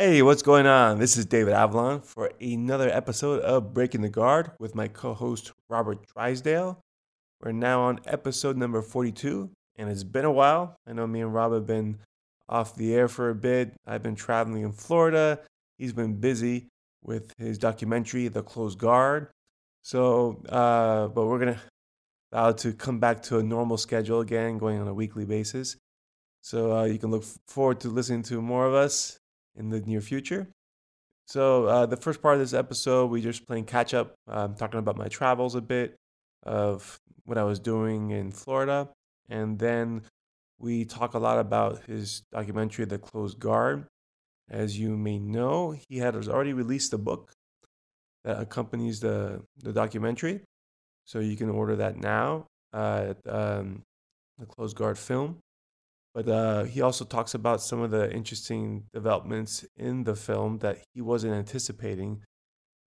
Hey, what's going on? This is David Avalon for another episode of Breaking the Guard with my co host Robert Drysdale. We're now on episode number 42, and it's been a while. I know me and Rob have been off the air for a bit. I've been traveling in Florida. He's been busy with his documentary, The Closed Guard. So, uh, but we're going to about to come back to a normal schedule again, going on a weekly basis. So uh, you can look forward to listening to more of us in the near future. So uh, the first part of this episode, we just playing catch up, um, talking about my travels a bit of what I was doing in Florida, and then we talk a lot about his documentary, The Closed Guard. As you may know, he had already released a book that accompanies the the documentary, so you can order that now at um, the Closed Guard film. But uh, he also talks about some of the interesting developments in the film that he wasn't anticipating.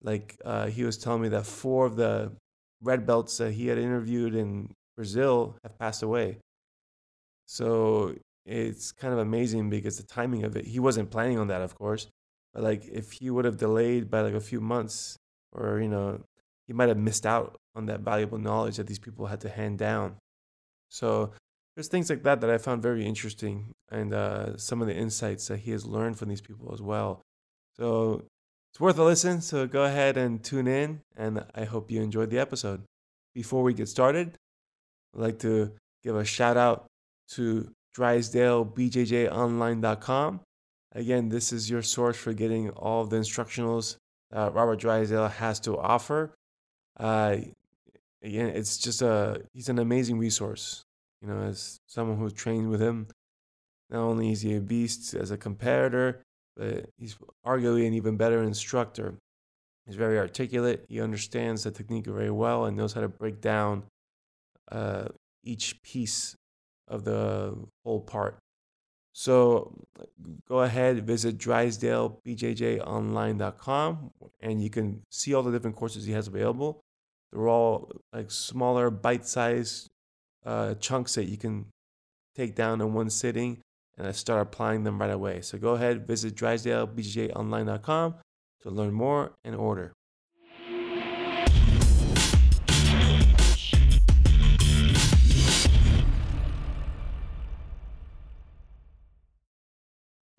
Like uh, he was telling me that four of the red belts that he had interviewed in Brazil have passed away. So it's kind of amazing because the timing of it, he wasn't planning on that, of course. But like if he would have delayed by like a few months or, you know, he might have missed out on that valuable knowledge that these people had to hand down. So there's things like that that I found very interesting and uh, some of the insights that he has learned from these people as well. So it's worth a listen. So go ahead and tune in, and I hope you enjoyed the episode. Before we get started, I'd like to give a shout out to DrysdaleBJJOnline.com. Again, this is your source for getting all the instructionals Robert Drysdale has to offer. Uh, again, it's just a he's an amazing resource. You know, as someone who trained with him, not only is he a beast as a competitor, but he's arguably an even better instructor. He's very articulate. He understands the technique very well and knows how to break down uh, each piece of the whole part. So go ahead, visit drysdalebjjonline.com, and you can see all the different courses he has available. They're all like smaller, bite-sized uh, chunks that you can take down in one sitting and I start applying them right away. So go ahead, visit drysdalebjjonline.com to learn more and order.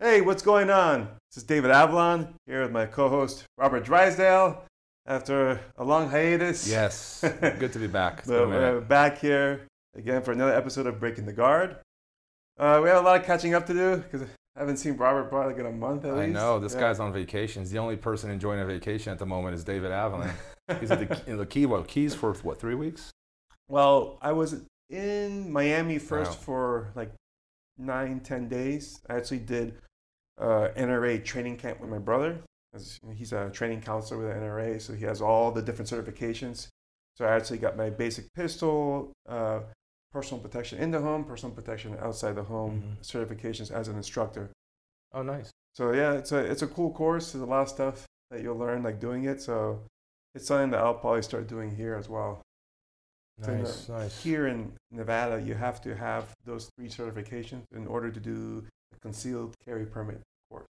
Hey, what's going on? This is David Avalon here with my co host Robert Drysdale after a long hiatus. Yes, good to be back. but we're back here again for another episode of Breaking the Guard. Uh, we have a lot of catching up to do because I haven't seen Robert probably like in a month at I least. I know this Yeah. guy's on vacation. The only person enjoying a vacation at the moment is David Avalon. He's at the, in the key what keys for what three weeks? Well, I was in Miami first Wow. for like nine, ten days. I actually did uh, NRA training camp with my brother. He's a training counselor with the NRA, so he has all the different certifications. So I actually got my basic pistol, uh, personal protection in the home, personal protection outside the home Mhm. certifications as an instructor. Oh, nice. So yeah, it's a it's a cool course. There's a lot of stuff that you'll learn like doing it. So it's something that I'll probably start doing here as well. So, Nice, know, nice. Here in Nevada, you have to have those three certifications in order to do a concealed carry permit course.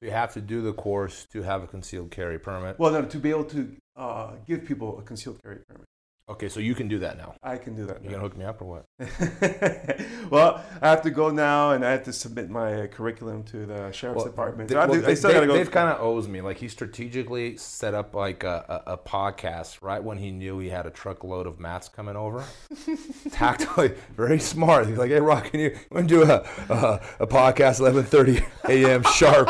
You have to do the course to have a concealed carry permit. Well, no, to be able to uh, give people a concealed carry permit. Okay, so you can do that now. I can do that. Now. You now. gonna hook me up or what? well, I have to go now, and I have to submit my curriculum to the sheriff's Well, department. They, So well, to, they, still gotta go. Dave kind of owes me. Like he strategically set up like a, a, a podcast right when he knew he had a truckload of mats coming over. Tactfully, very smart. He's like, "Hey, Rock, can you want to do a a, a podcast 11:30 a.m. sharp?"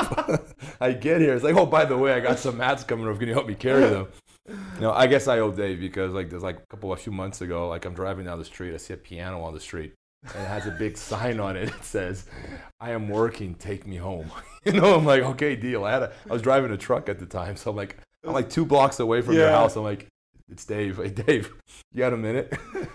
I get here. It's like, "Oh, by the way, I got some mats coming over. Can you help me carry them?" No, I guess I owe Dave because like there's like a couple a few months ago, like I'm driving down the street, I see a piano on the street, and it has a big sign on it. It says, "I am working. Take me home." you know, I'm like, okay, deal. I had a, I was driving a truck at the time, so I'm like, I'm like two blocks away from your house. I'm like, it's Dave. Hey, Dave, you got a minute?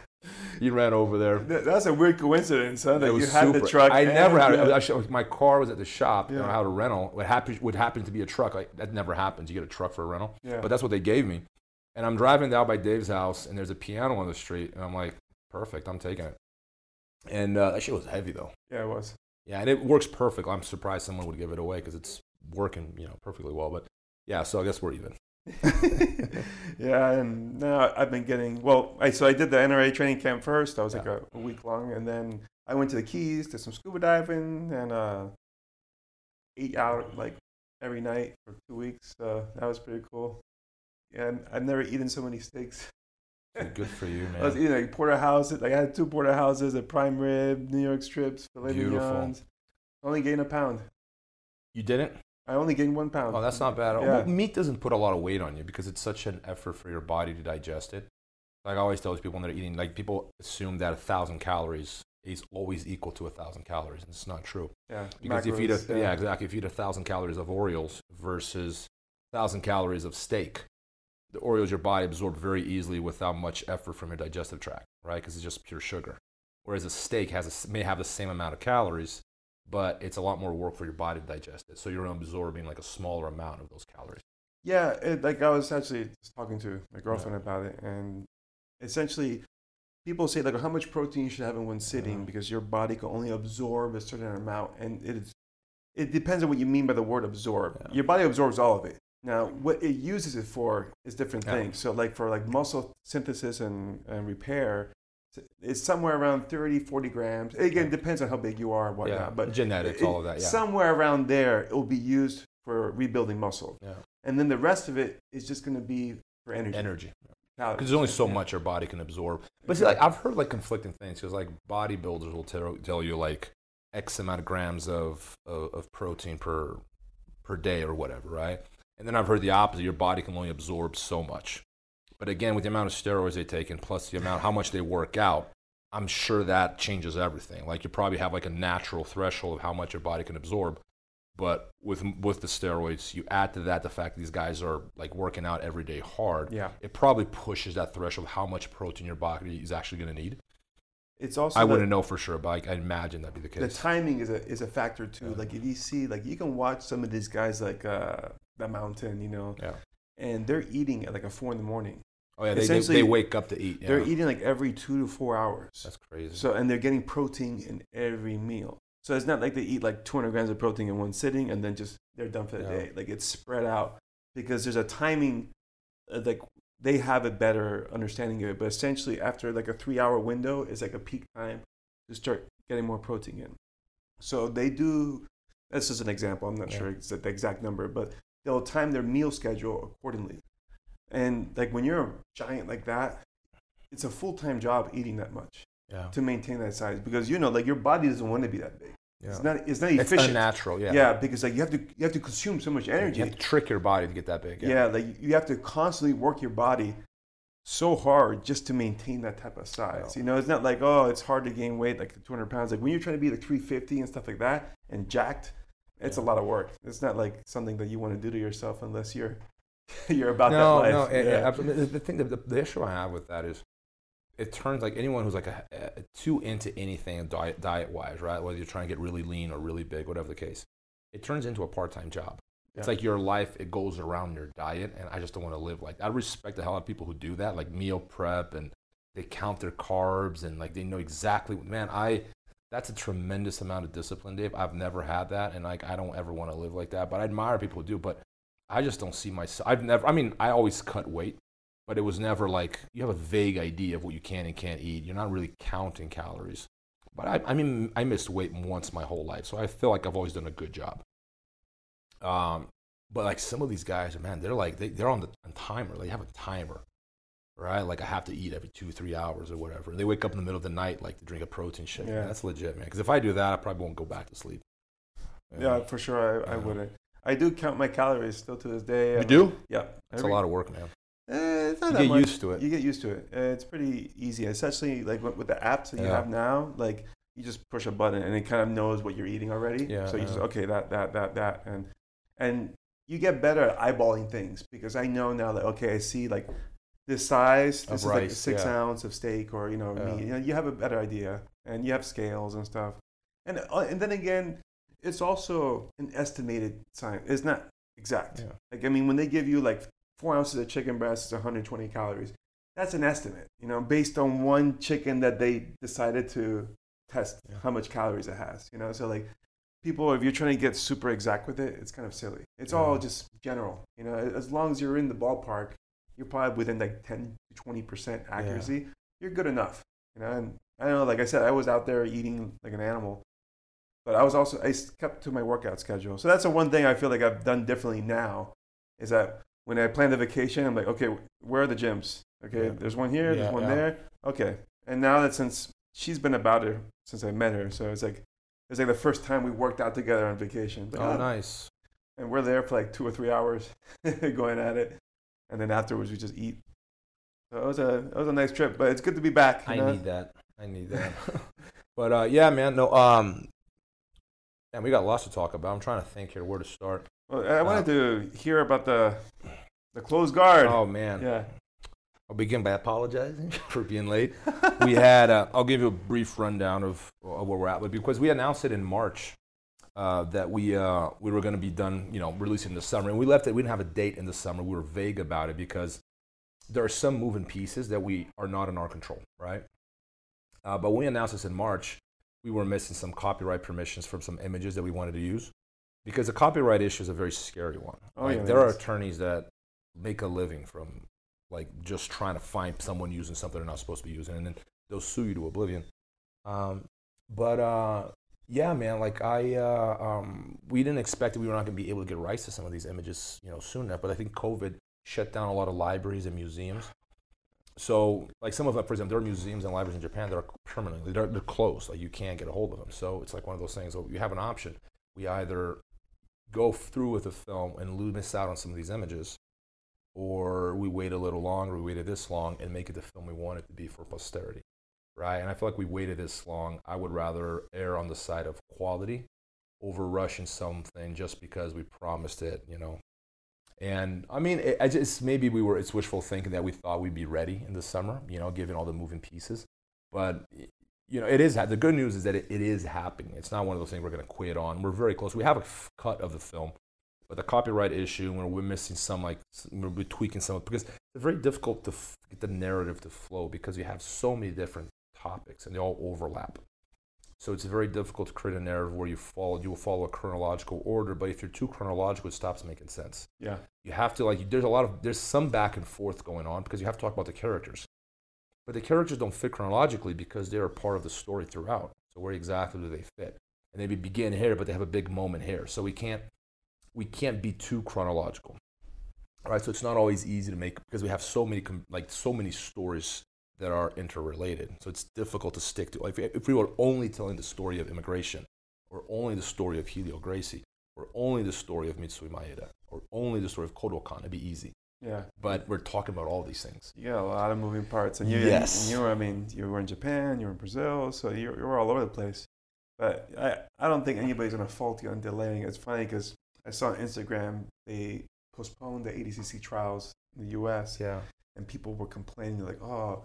you ran over there. That's a weird coincidence, huh? That It you had super. the truck. I never had. yeah. I sh- my car was at the shop. and Yeah. I had a rental. What happened would happen to be a truck. Like that never happens. You get a truck for a rental. Yeah. But that's what they gave me. And I'm driving down by Dave's house, and there's a piano on the street, and I'm like, perfect. I'm taking it. And uh, that shit was heavy though. yeah, it was. Yeah, and it works perfect. I'm surprised someone would give it away because it's working, you know, perfectly well. But yeah, so I guess we're even. yeah, and now I've been getting well. I so I did the NRA training camp first. That was like a, a week long, and then I went to the Keys, did some scuba diving, and uh, ate out like every night for two weeks. So that was pretty cool. And I've never eaten so many steaks. Good for you, man. I was eating like porterhouses. Like I had two porterhouses, a prime rib, New York strips, filet Beautiful. mignons. Only gained a pound. You didn't? I only gained one pound. Oh, that's not bad. Yeah. Well, meat doesn't put a lot of weight on you because it's such an effort for your body to digest it. Like I always tell these people when they're eating, like people assume that a thousand calories is always equal to a thousand calories, and it's not true. yeah. Because if you eat a, macros, yeah. exactly, if you eat a thousand calories of Oreos versus thousand calories of steak, the Oreos your body absorb very easily without much effort from your digestive tract, right? Because it's just pure sugar. Whereas a steak has a may have the same amount of calories, but it's a lot more work for your body to digest it. So you're absorbing like a smaller amount of those calories. Yeah, it, like I was actually just talking to my girlfriend about it, and essentially, people say like how much protein you should have in one sitting Yeah. because your body can only absorb a certain amount, and it is. It depends on what you mean by the word absorb. Yeah. Your body absorbs all of it. Now, what it uses it for is different Yeah. things. So, like for like muscle synthesis and, and repair, it's somewhere around 30, 40 grams. Again, it depends on how big you are and whatnot. yeah, But genetics, it- all of that. Yeah. Somewhere around there, it will be used for rebuilding muscle. yeah. And then the rest of it is just going to be for energy. Energy. Because there's only so much your body can absorb. But see, like I've heard like conflicting things because like bodybuilders will tell, tell you like X amount of grams of, of of protein per per day or whatever, right? And then I've heard the opposite. Your body can only absorb so much. But again, with the amount of steroids they take and plus the amount how much they work out, I'm sure that changes everything. Like you probably have like a natural threshold of how much your body can absorb. But with with the steroids, you add to that the fact that these guys are like working out every day hard Yeah. it probably pushes that threshold of how much protein your body is actually going to need. It's also I the- wouldn't know for sure, but I, I imagine that'd be the case. the timing is a is a factor too. Yeah. Like if you see like you can watch some of these guys like uh the mountain, you know, Yeah. and they're eating at like a four in the morning. Oh yeah, they, they, they wake up to eat. Yeah. They're eating like every two to four hours. That's crazy. So and they're getting protein in every meal. So it's not like they eat like 200 grams of protein in one sitting and then just they're done for the Yeah. day. Like it's spread out because there's a timing. uh, Like they have a better understanding of it, but essentially after like a three-hour window is like a peak time to start getting more protein in. So they do. This is an example. I'm not Yeah. sure it's the exact number, but they'll time their meal schedule accordingly. And like when you're a giant like that, it's a full-time job eating that much yeah. to maintain that size because you know like your body doesn't want to be that big. yeah. It's not it's not It's efficient. unnatural. Yeah. yeah. because like you have to you have to consume so much energy. You have to trick your body to get that big. yeah. like you have to constantly work your body so hard just to maintain that type of size. Yeah. You know, it's not like oh, it's hard to gain weight like 200 pounds. Like when you're trying to be like 350 and stuff like that and jacked, it's a lot of work. It's not like something that you want to do to yourself unless you're you're about no, that life. no, yeah. absolutely. The thing, the, the issue I have with that is, it turns like anyone who's like a, a, too into anything diet diet wise, right? Whether you're trying to get really lean or really big, whatever the case, it turns into a part time job. It's like your life, it goes around your diet, and I just don't want to live like. I respect the hell out of people who do that, like meal prep, and they count their carbs, and like they know exactly. Man, I that's a tremendous amount of discipline, Dave. I've never had that, and like I don't ever want to live like that. But I admire people who do. But I just don't see myself. I've never. I mean, I always cut weight, but it was never like you have a vague idea of what you can and can't eat. You're not really counting calories. But I, I mean, I missed weight once my whole life, so I feel like I've always done a good job. Um, but like some of these guys, man, they're like they, they're on the on timer. They have a timer, right? Like I have to eat every two three hours or whatever. And they wake up in the middle of the night like to drink a protein shake. Yeah. That's legit, man. Because if I do that, I probably won't go back to sleep. Yeah, for sure. I, I wouldn't. I do count my calories still to this day. you I'm- do? Yeah. It's a lot of work, man. Eh, it's not You that get much. used to it. You get used to it. Uh, It's pretty easy, especially like with, with the apps that you Yeah. have now. Like you just push a button and it kind of knows what you're eating already. Yeah, So you just okay that that that that and and you get better at eyeballing things because I know now that okay I see like this size. Of This is like six yeah. ounce of steak or you know Yeah. meat. You know you have a better idea and you have scales and stuff. And uh, and then again, it's also an estimated science. It's not exact. Yeah. Like I mean, when they give you like four ounces of chicken breast is 120 calories, that's an estimate. You know, based on one chicken that they decided to test Yeah. how much calories it has. You know, so like people, if you're trying to get super exact with it, it's kind of silly. It's all just general. You know, as long as you're in the ballpark, you're probably within like 10 to 20 percent accuracy. You're good enough. You know, and I don't know. Like I said, I was out there eating like an animal, but I was also I kept to my workout schedule. So that's the one thing I feel like I've done differently now, is that when I plan the vacation, I'm like, okay, where are the gyms? Okay, Yeah. there's one here, Yeah, there's one yeah. there. Okay, and now that since she's been about it since I met her, so it's like it's like the first time we worked out together on vacation. Like, Oh, nice. And we're there for like two or three hours, going at it, and then afterwards we just eat. So it was a it was a nice trip, but it's good to be back. I know? need that. I need that. but uh, yeah, man. No. Um. And we got lots to talk about. I'm trying to think here where to start. Well, I wanted to hear about the the closed guard. Oh man. yeah. I'll begin by apologizing for being late. we had. Uh, I'll give you a brief rundown of, of where we're at, but because we announced it in March uh, that we uh, we were going to be done, you know, releasing the summer, and we left it. We didn't have a date in the summer. We were vague about it because there are some moving pieces that we are not in our control, right? Uh, but we announced this in March, we were missing some copyright permissions from some images that we wanted to use because the copyright issue is a very scary one. Oh, Like, yeah, there are attorneys that make a living from like just trying to find someone using something they're not supposed to be using, and then they'll sue you to oblivion. Um, but uh, yeah, man, like I, uh, um, we didn't expect that we were not going to be able to get rights to some of these images, you know, soon enough. But I think COVID shut down a lot of libraries and museums. So, like some of them, for example, there are museums and libraries in Japan that are permanently they're, they're closed. Like you can't get a hold of them. So it's like one of those things. So you have an option. We either go through with the film and lose miss out on some of these images, or we wait a little longer. We waited this long and make it the film we want it to be for posterity, right? And I feel like we waited this long. I would rather err on the side of quality over rushing something just because we promised it, you know. And I mean, it, I just maybe we were it's wishful thinking that we thought we'd be ready in the summer, you know, given all the moving pieces. But you know, it is the good news is that it, it is happening. It's not one of those things we're going to quit on. We're very close. We have a f- cut of the film, but the copyright issue, where we're missing some, like we're tweaking some because it's very difficult to f- get the narrative to flow because you have so many different topics and they all overlap. So it's very difficult to create a narrative where you follow you will follow a chronological order, but if you're too chronological, it stops making sense. Yeah. You have to like there's a lot of there's some back and forth going on because you have to talk about the characters. But the characters don't fit chronologically because they are part of the story throughout. So where exactly do they fit? And they begin here, but they have a big moment here. So we can't we can't be too chronological. All right, so it's not always easy to make because we have so many like so many stories that are interrelated. So it's difficult to stick to. Like if, if we were only telling the story of immigration, or only the story of Helio Gracie, or only the story of Mitsuyo Maeda, or only the story of Kodokan, it'd be easy. Yeah. But we're talking about all these things. Yeah, a lot of moving parts, and you, Yes. and you were, I mean, you were in Japan, you were in Brazil, so you, you were all over the place. But I, I don't think anybody's gonna fault you on delaying. It's funny because I saw on Instagram they postponed the ADCC trials in the U.S. Yeah. and people were complaining like, "Oh,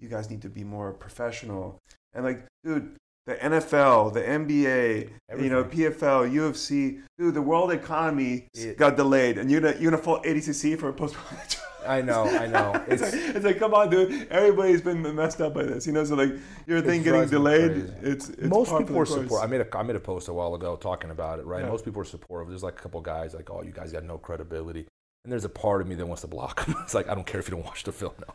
you guys need to be more professional." And like, dude, the NFL, the NBA, you know, PFL, UFC, dude, the world economy It- got delayed, and you're gonna, you're gonna fault ADCC for postponing. the? I know, I know. it's, It's- like, it's like, come on, dude. Everybody's been messed up by this, you know. So like, your thing getting delayed, it's, it's most people the are support. I made a I made a post a while ago talking about it, right? Yeah. Most people are supportive. There's like a couple guys like, oh, you guys got no credibility, and there's a part of me that wants to block them. it's like I don't care if you don't watch the film now,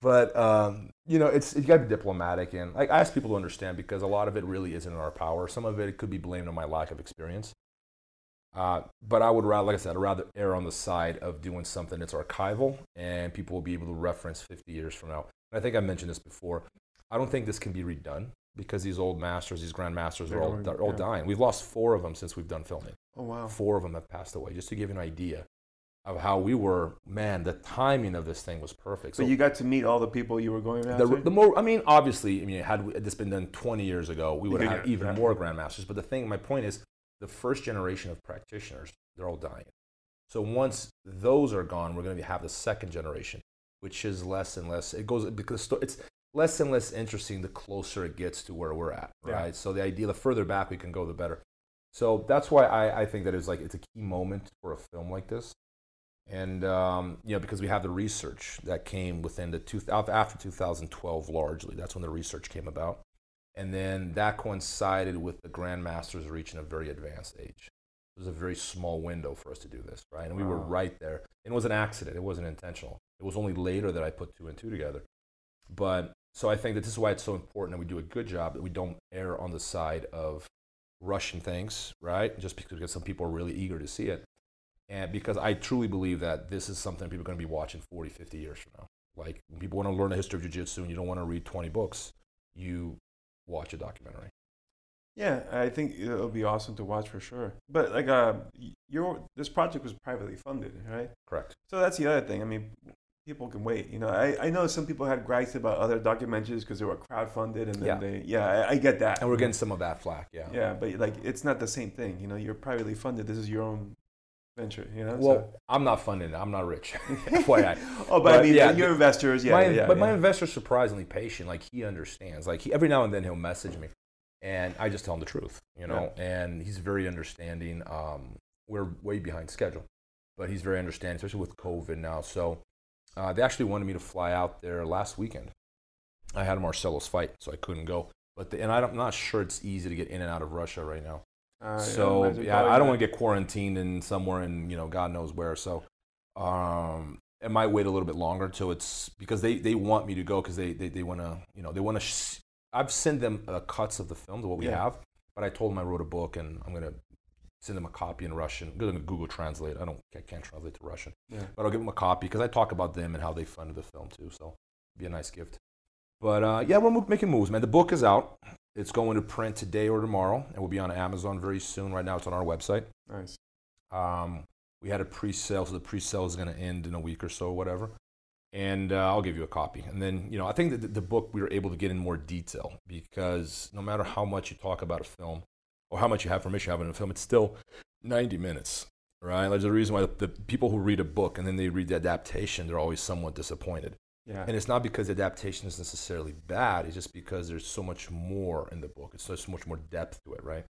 but um, you know, it's you got to be diplomatic and like I ask people to understand because a lot of it really isn't in our power. Some of it could be blamed on my lack of experience. Uh, but I would rather, like I said, I'd rather err on the side of doing something that's archival and people will be able to reference 50 years from now. And I think I mentioned this before. I don't think this can be redone because these old masters, these grandmasters, They're all, they're all yeah. dying. We've lost four of them since we've done filming. Oh wow. Four of them have passed away. Just to give you an idea of how we were, man, the timing of this thing was perfect. So you got to meet all the people you were going after. the, the more, I mean, obviously, I mean, had we- this been done 20 years ago, we would have even get- more grandmasters. But the thing, my point is, the first generation of practitioners, they're all dying. So once those are gone, we're going to have the second generation, which is less and less. It goes because it's less and less interesting the closer it gets to where we're at, Yeah. right? So the idea, the further back we can go, the better. So that's why I, I think that it's like it's a key moment for a film like this, and um, you know because we have the research that came within the two after 2012 largely. That's when the research came about. And then that coincided with the grandmasters reaching a very advanced age. It was a very small window for us to do this, right? And we were right there. It was an accident. It wasn't intentional. It was only later that I put two and two together. But so I think that this is why it's so important that we do a good job, that we don't err on the side of rushing things, right? Just because some people are really eager to see it. And because I truly believe that this is something people are going to be watching 40, 50 years from now. Like when people want to learn the history of jiu-jitsu and you don't want to read 20 books, you watch a documentary. Yeah, I think it'll be awesome to watch for sure. But like, uh, your this project was privately funded, right? Correct. So that's the other thing. I mean, people can wait. You know, I, I know some people had gripes about other documentaries because they were crowdfunded, and then Yeah. they yeah, I, I get that. And we're getting some of that flack, yeah. yeah, but like it's not the same thing. You know, you're privately funded. This is your own venture. You know. Well, I'm not funding it. I'm not rich. FYI. oh, but, I mean, yeah, your investors, yeah, my, yeah, but my yeah. investor's surprisingly patient. Like he understands. Like he, every now and then he'll message me, and I just tell him the truth, you know. And he's very understanding. Um, we're way behind schedule, but he's very understanding, especially with COVID now. So uh, they actually wanted me to fly out there last weekend. I had a Marcelo's fight, so I couldn't go. But the, and I'm not sure it's easy to get in and out of Russia right now. Uh, so yeah, I don't want to get quarantined in somewhere in you know God knows where. So um, it might wait a little bit longer until it's because they, they want me to go because they, they, they want to you know they want to. Sh- I've sent them uh, cuts of the films of what we Yeah. have, but I told them I wrote a book and I'm gonna send them a copy in Russian. I'm gonna Google Translate. I don't I can't translate to Russian, Yeah. but I'll give them a copy because I talk about them and how they funded the film too. So it'd be a nice gift. But uh, yeah, we're making moves, man. The book is out. It's going to print today or tomorrow, and will be on Amazon very soon. Right now, it's on our website. Nice. Um, we had a pre-sale, so the pre-sale is going to end in a week or so, or whatever. And uh, I'll give you a copy. And then, you know, I think that the, the book we were able to get in more detail because no matter how much you talk about a film or how much you have permission to have in a film, it's still 90 minutes, right? There's a reason why the, the people who read a book and then they read the adaptation, they're always somewhat disappointed. Yeah. And it's not because the adaptation is necessarily bad. It's just because there's so much more in the book. It's so much more depth to it, right?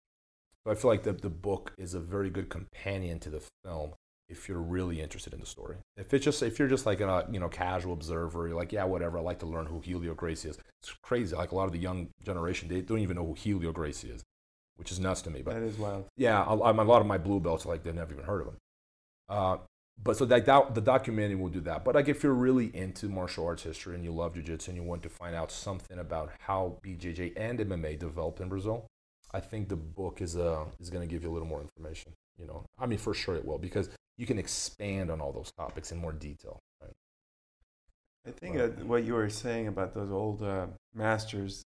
So I feel like the, the book is a very good companion to the film if you're really interested in the story. If it's just if you're just like a you know casual observer, you're like yeah whatever. I like to learn who Helio Gracie is. It's crazy. Like a lot of the young generation, they don't even know who Helio Gracie is, which is nuts to me. But that is wild. yeah, a, a lot of my blue belts like they've never even heard of him. Uh, but so that, that the documentary will do that. But like if you're really into martial arts history and you love jiu-jitsu and you want to find out something about how BJJ and MMA developed in Brazil, I think the book is uh is going to give you a little more information. You know, I mean for sure it will because you can expand on all those topics in more detail. Right? I think uh, what you were saying about those old uh, masters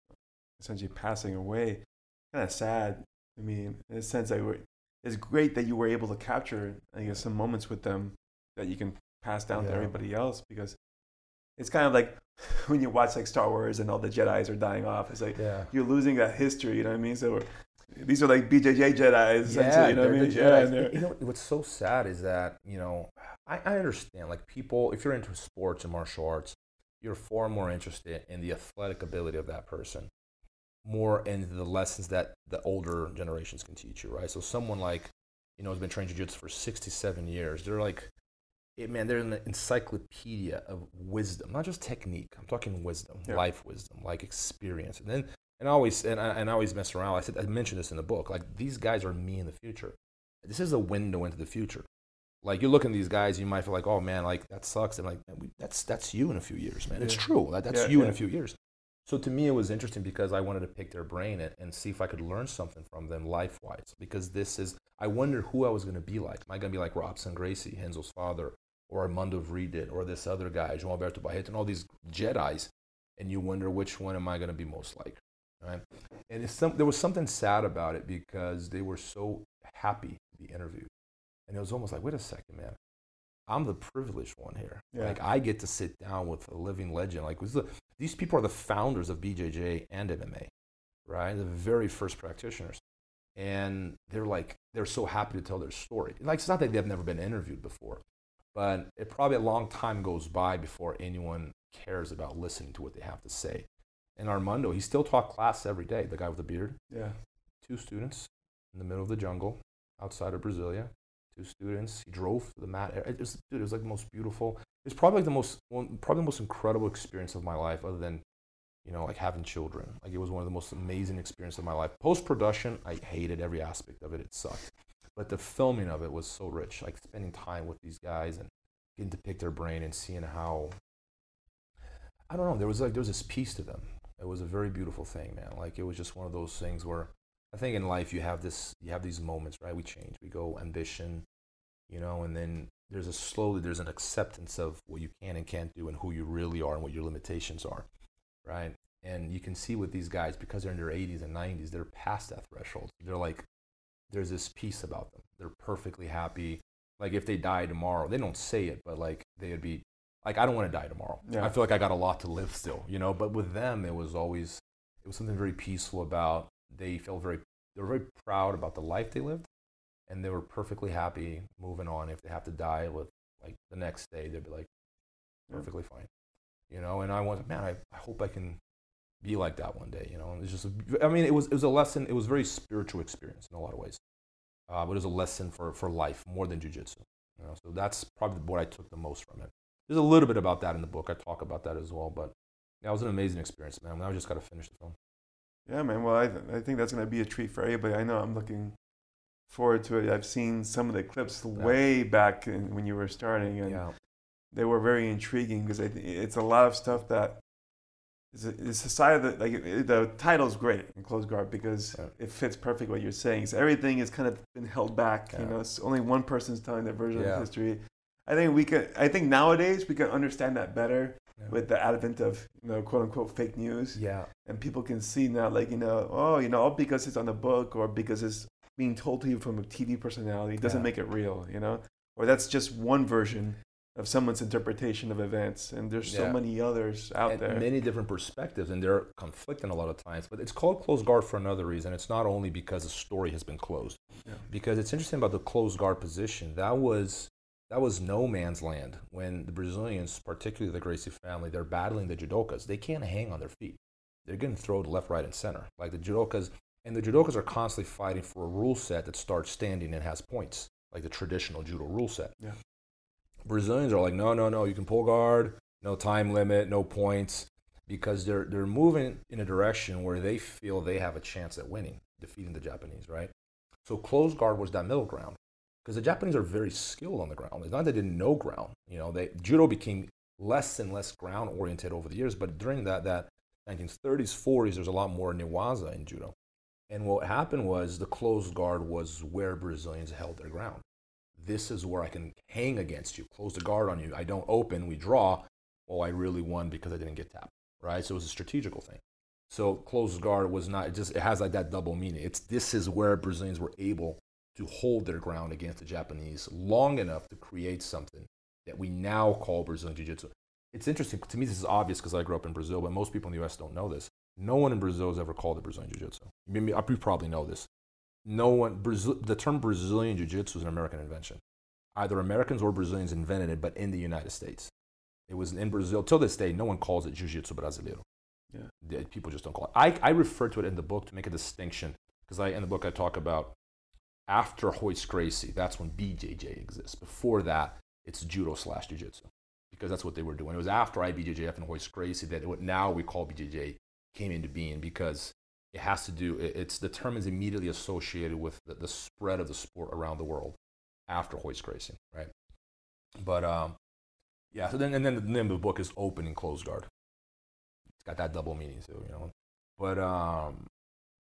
essentially passing away, kind of sad. I mean, in a sense, that were, it's great that you were able to capture, I guess, some moments with them that you can pass down to Yeah. everybody else because it's kind of like when you watch like Star Wars and all the Jedi's are dying off. It's like Yeah. you're losing that history. You know what I mean? So these are like BJJ Jedi's, essentially. you know what I mean? Yeah, you know what's so sad is that you know I, I understand like people if you're into sports and martial arts, you're far more interested in the athletic ability of that person, more in the lessons that the older generations can teach you, right? So someone like you know has been training jiu-jitsu for 67 years, they're like. It, man, they're an encyclopedia of wisdom, not just technique. I'm talking wisdom, Yeah. life wisdom, like experience. And then and I always and I, and I always mess around. I said I mentioned this in the book. Like these guys are me in the future. This is a window into the future. Like you look at these guys, you might feel like, oh man, like that sucks. And like that's that's you in a few years, man. It's true. That, that's Yeah, you in a few years. So to me, it was interesting because I wanted to pick their brain and, and see if I could learn something from them life wise. Because this is, I wonder who I was going to be like. Am I going to be like Robson Gracie, Renzo's father, or Armando Wriedt, or this other guy, João Alberto Barreto, and all these Jedi's? And you wonder which one am I going to be most like, right? And some, there was something sad about it because they were so happy to be interviewed. And it was almost like, wait a second, man. I'm the privileged one here. Yeah. Like I get to sit down with a living legend. Like the, these people are the founders of BJJ and MMA, right? The very first practitioners, and they're like they're so happy to tell their story. Like it's not that they've never been interviewed before, but it probably a long time goes by before anyone cares about listening to what they have to say. And Armando, he still taught class every day. The guy with the beard, yeah. two students in the middle of the jungle outside of Brasilia. Two students. He drove the mat. It was, dude, it was like the most beautiful. It's probably like the most, one, probably the most incredible experience of my life, other than you know, like having children. Like it was one of the most amazing experiences of my life. Post production, I hated every aspect of it. It sucked. But the filming of it was so rich. Like spending time with these guys and getting to pick their brain and seeing how I don't know, there was like there was this piece to them. It was a very beautiful thing, man. Like it was just one of those things where I think in life you have this you have these moments, right? We change. We go ambition, you know, and then there's a slowly there's an acceptance of what you can and can't do and who you really are and what your limitations are right? And you can see with these guys because they're in their 80s and 90s they're past that threshold. They're like there's this peace about them. They're perfectly happy. Like if they die tomorrow they don't say it but like they'd be like i don't want to die tomorrow. Yeah. i feel like i got a lot to live still you know? But with them it was always it was something very peaceful about they felt very they were very proud about the life they lived and they were perfectly happy moving on. If they have to die with like the next day, they'd be like perfectly fine, you know. And I was man, I, I hope I can be like that one day, you know. And it's just, a, I mean, it was it was a lesson. It was a very spiritual experience in a lot of ways, uh, but it was a lesson for for life more than jujitsu, you know. So that's probably what I took the most from it. There's a little bit about that in the book. I talk about that as well, but yeah, it was an amazing experience, man. Now I just got to finish the film. Yeah, man. Well, I, th- I think that's going to be a treat for everybody. I know I'm looking forward to it. I've seen some of the clips way back in, when you were starting, and Yeah, they were very intriguing because it's a lot of stuff that is a, it's a side of the like it, the title's great in closed guard because Yeah. it fits perfect what you're saying. So everything is kind of been held back. You know, it's only one person's telling their version of history. I think we could. I think nowadays we can understand that better with the advent of you know quote unquote fake news yeah, and people can see now like you know oh you know all because it's on the book or because it's being told to you from a tv personality doesn't Yeah. make it real you know or that's just one version of someone's interpretation of events and there's so many others out and there many different perspectives, and they're conflicting a lot of times. But it's called closed guard for another reason. It's not only because the story has been closed. Yeah. Because it's interesting about the closed guard position. That was that was no man's land when the Brazilians, particularly the Gracie family, they're battling the judokas. They can't hang on their feet. They're getting thrown left, right, and center. Like the judokas, and the judokas are constantly fighting for a rule set that starts standing and has points, like the traditional judo rule set. Yeah. Brazilians are like, no, no, no, you can pull guard, no time limit, no points, because they're they're moving in a direction where they feel they have a chance at winning, defeating the Japanese, right? So closed guard was that middle ground, because the Japanese are very skilled on the ground. It's not that they didn't know ground, you know. They judo became less and less ground oriented over the years, but during that that 1930s, 40s, there's a lot more newaza in judo. And what happened was the closed guard was where Brazilians held their ground. This is where I can hang against you, close the guard on you. I don't open, we draw. Well, I really won because I didn't get tapped, right? So it was a strategical thing. So closed guard was not it just it has like that double meaning. It's this is where Brazilians were able to hold their ground against the Japanese long enough to create something that we now call Brazilian Jiu-Jitsu. It's interesting to me. This is obvious because I grew up in Brazil, but most people in the U.S. don't know this. No one in Brazil has ever called it Brazilian Jiu-Jitsu. You may- you probably know this. No one. Brazil, the term Brazilian Jiu-Jitsu is an American invention. Either Americans or Brazilians invented it, but in the United States. It was in Brazil. Till this day, no one calls it Jiu-Jitsu Brasileiro. Yeah. People just don't call it. I, I refer to it in the book to make a distinction because I in the book I talk about after Royce Gracie, that's when BJJ exists. Before that, it's judo slash jiu-jitsu because that's what they were doing. It was after IBJJF and Royce Gracie that what now we call BJJ came into being because it has to do. it- It's the term is immediately associated with the, the spread of the sport around the world after Royce Gracie right? But um, yeah. So then and then the name of the book is Open and Closed Guard. It's got that double meaning too, you know. But um,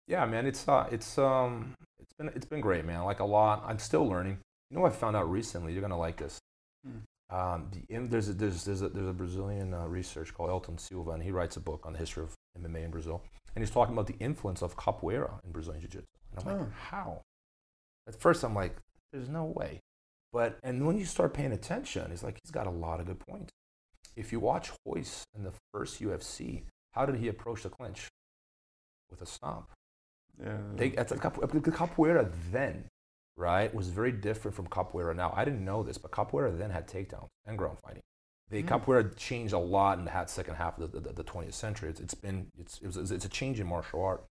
yeah, man, it's uh, it's um, it's been it's been great, man. Like a lot. I'm still learning. You know, what I found out recently. You're gonna like this. Hmm. Um, the, there's a, there's there's a, there's a Brazilian uh, research called Elton Silva, and he writes a book on the history of MMA in Brazil, and he's talking about the influence of capoeira in Brazilian jiu-jitsu. And I'm like, Oh. how? At first, I'm like, there's no way. But and when you start paying attention, he's like, he's got a lot of good points. If you watch Royce in the first UFC, how did he approach the clinch? With a stomp. yeah They, that's a, capo- the capoeira then, right, was very different from capoeira now. I didn't know this, but capoeira then had takedowns and ground fighting. The Hmm. capoeira changed a lot in the second half of the, the, the 20th century. It's, it's been it's, it was, it's a change in martial art.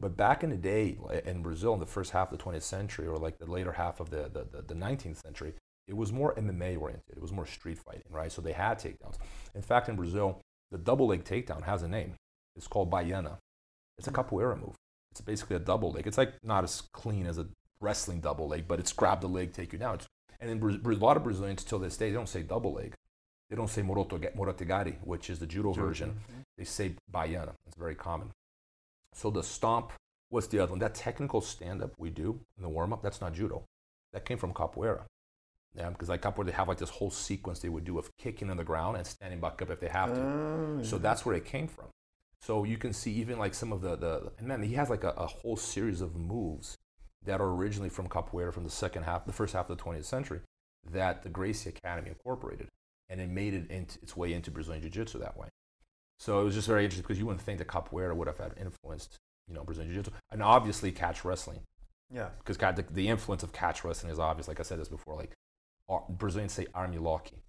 But back in the day, in Brazil, in the first half of the 20th century, or like the later half of the, the, the, the 19th century, it was more MMA oriented. It was more street fighting, right? So they had takedowns. In fact, in Brazil, the double leg takedown has a name. It's called Baiana. It's a capoeira move. It's basically a double leg. It's like not as clean as a wrestling double leg, but it's grab the leg, take you down. It's, and in Bra- a lot of Brazilians till this day, they don't say double leg. They don't say morote, morotegari, which is the judo version. okay. They say baiana. It's very common. So the stomp, what's the other one? That technical stand-up we do in the warm-up, that's not judo. That came from capoeira. Yeah, because like capoeira, they have like this whole sequence they would do of kicking on the ground and standing back up if they have to. Oh, So that's where it came from. So you can see even like some of the, the and then he has like a, a whole series of moves that are originally from capoeira from the second half, the first half of the 20th century, that the Gracie Academy incorporated, and it made it into, its way into Brazilian Jiu-Jitsu that way. So it was just very interesting because you wouldn't think that capoeira would have had influenced, you know, Brazilian Jiu-Jitsu, and obviously catch wrestling yeah. because the, the influence of catch wrestling is obvious. Like I said this before, like ar- Brazilians say army loki,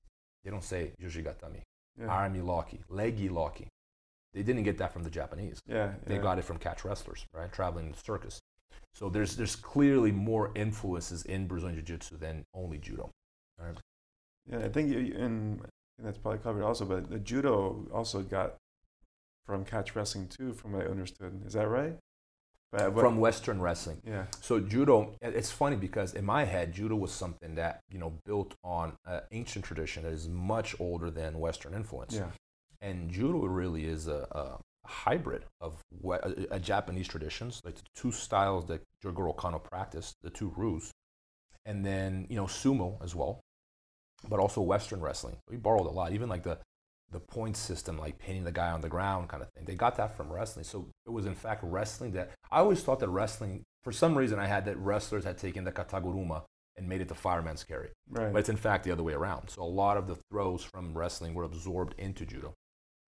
they don't say jujigatame Yeah. army loki, leggy loki. They didn't get that from the Japanese. yeah. They yeah. got it from catch wrestlers, right? Traveling in the circus. So there's there's clearly more influences in Brazilian Jiu-Jitsu than only judo. Right? Yeah, I think you, and, that's probably covered also, but the judo also got from catch wrestling too, from what I understood. Is that right? But, but- From Western wrestling. yeah, So judo, it's funny because in my head, judo was something that you know built on an ancient tradition that is much older than Western influence. yeah, and judo really is a, a hybrid of what, a, a Japanese traditions, like the two styles that Jigoro Kano practiced, the two ryus, and then you know sumo as well, but also Western wrestling. We borrowed a lot, even like the the point system, like pinning the guy on the ground kind of thing. They got that from wrestling. So it was in fact wrestling that I always thought that wrestling, for some reason, I had that wrestlers had taken the kataguruma and made it the fireman's carry. right. But it's in fact the other way around. So a lot of the throws from wrestling were absorbed into judo.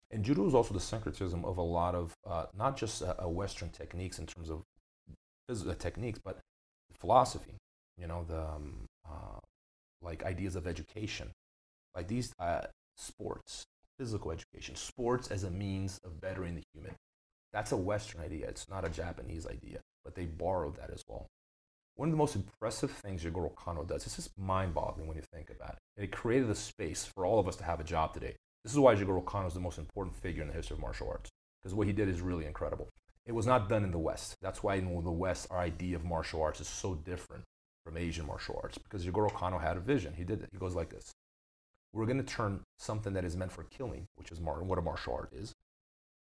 And judo is also the syncretism of a lot of uh, not just uh, Western techniques in terms of physical techniques, but philosophy. You know, the um, uh, like ideas of education, like these uh, sports, physical education, sports as a means of bettering the human. That's a Western idea. It's not a Japanese idea, but they borrowed that as well. One of the most impressive things Jigoro Kano does, it's just mind boggling when you think about it. It created a space for all of us to have a job today. This is why Jigoro Kano is the most important figure in the history of martial arts, because what he did is really incredible. It was not done in the West. That's why in the West, our idea of martial arts is so different from Asian martial arts, because Jigoro Kano had a vision. He did it. He goes like this We're going to turn something that is meant for killing, which is mar- what a martial art is,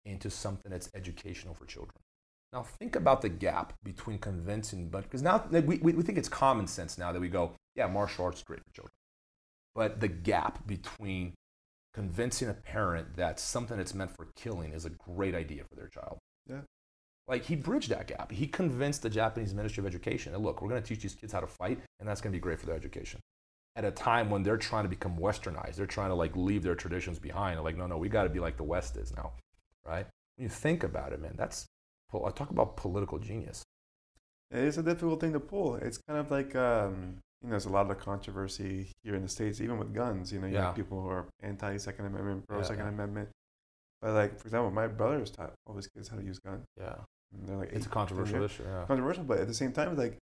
into something that's educational for children. Now think about the gap between convincing, but because now we, we think it's common sense now that we go, yeah, martial arts is great for children. But the gap between convincing a parent that something that's meant for killing is a great idea for their child. Yeah. Like he bridged that gap. He convinced the Japanese Ministry of Education that look, we're going to teach these kids how to fight, and that's going to be great for their education. At a time when they're trying to become westernized, they're trying to like leave their traditions behind. They're like, no, no, we got to be like the West is now, right? When you think about it, man, that's I talk about political genius. It is a difficult thing to pull. It's kind of like um, you know, there's a lot of controversy here in the states, even with guns. You know, you Yeah. have people who are anti Second Amendment, pro-second yeah. Amendment. But like, for example, my brothers taught all his kids how to use guns. Yeah, like, it's a controversial issue. Yeah. Controversial, but at the same time, like,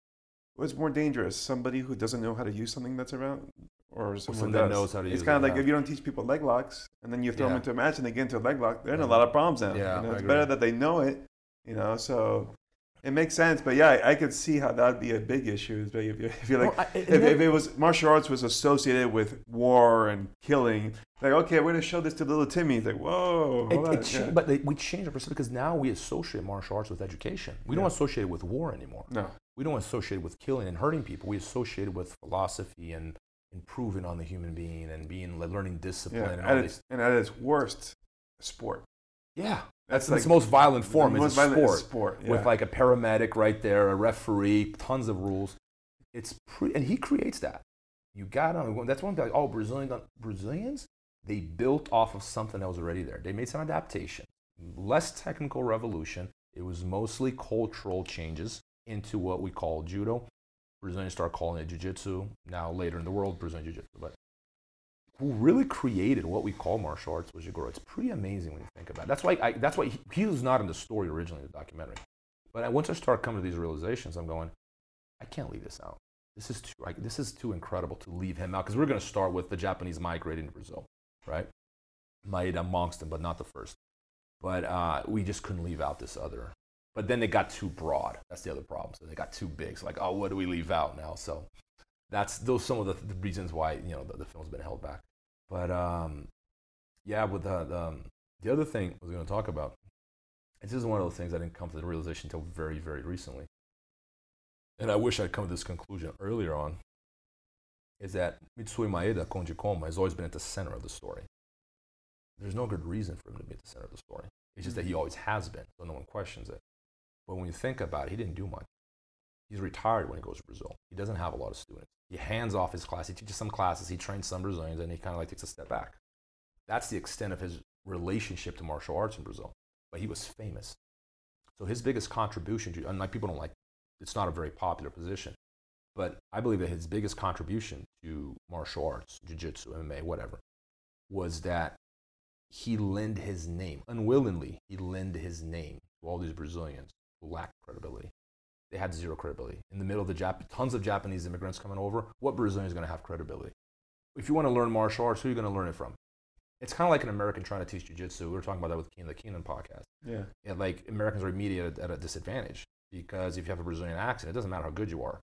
what's more dangerous? Somebody who doesn't know how to use something that's around, or someone that knows how to It's use kind of like yeah. if you don't teach people leg locks, and then you throw them into a match and they get into a leg lock, they're in a Mhm. lot of problems now. Yeah, you know, it's better that they know it. You know, so it makes sense. But yeah, I, I could see how that would be a big issue. If you, if you like, Well, I- if, if it was martial arts was associated with war and killing, like okay, we're gonna show this to little Timmy. It's like whoa, It, it yeah. But they, we changed our perspective because now we associate martial arts with education. We don't associate it with war anymore. no, We don't associate it with killing and hurting people. We associate it with philosophy and improving on the human being and being learning discipline yeah, and all at its, and at its worst, sport. Yeah, That's like its most violent form the most a violent sport, sport. Yeah. with like a paramedic right there, a referee, tons of rules. It's pre- and he creates that. You got to That's one thing. Like, oh, Brazilian Brazilians, they built off of something that was already there. They made some adaptation, less technical revolution. It was mostly cultural changes into what we call judo. Brazilians start calling it jiu-jitsu. Now later in the world, Brazilian jiu-jitsu. But who really created what we call martial arts was Jigoro. It's pretty amazing when you think about it. That's why I, that's why he, he was not in the story originally, in the documentary. But I, once I start coming to these realizations, I'm going, I can't leave this out. This is too, this is too incredible to leave him out because we're going to start with the Japanese migrating to Brazil, right? Maeda amongst them, but not the first. but uh, we just couldn't leave out this other. But then they got too broad. That's the other problem. So they got too big. So like, oh, what do we leave out now? So that's those some of the, the reasons why you know the, the, film's been held back. But um, yeah, with the, the, um, the other thing I was going to talk about, this is one of those things I didn't come to the realization until very very recently, and I wish I'd come to this conclusion earlier on, is that Mitsuyo Maeda, Conde Koma, has always been at the center of the story. There's no good reason for him to be at the center of the story. It's just that he always has been, so no one questions it. But when you think about it, he didn't do much. He's retired when he goes to Brazil. He doesn't have a lot of students. He hands off his class. He teaches some classes. He trains some Brazilians, and he kind of like takes a step back. That's the extent of his relationship to martial arts in Brazil. But he was famous. So his biggest contribution to, and like people don't like, it's not a very popular position. But I believe that his biggest contribution to martial arts, jiu-jitsu, MMA, whatever, was that he lend his name, unwillingly, he lend his name to all these Brazilians who lack credibility. They had zero credibility. In the middle of the Jap- tons of Japanese immigrants coming over, what Brazilian is going to have credibility? If you want to learn martial arts, who are you going to learn it from? It's kind of like an American trying to teach jiu-jitsu. We were talking about that with Keenan, the Keenan podcast. Yeah. yeah. Like Americans are immediately at a disadvantage because if you have a Brazilian accent, it doesn't matter how good you are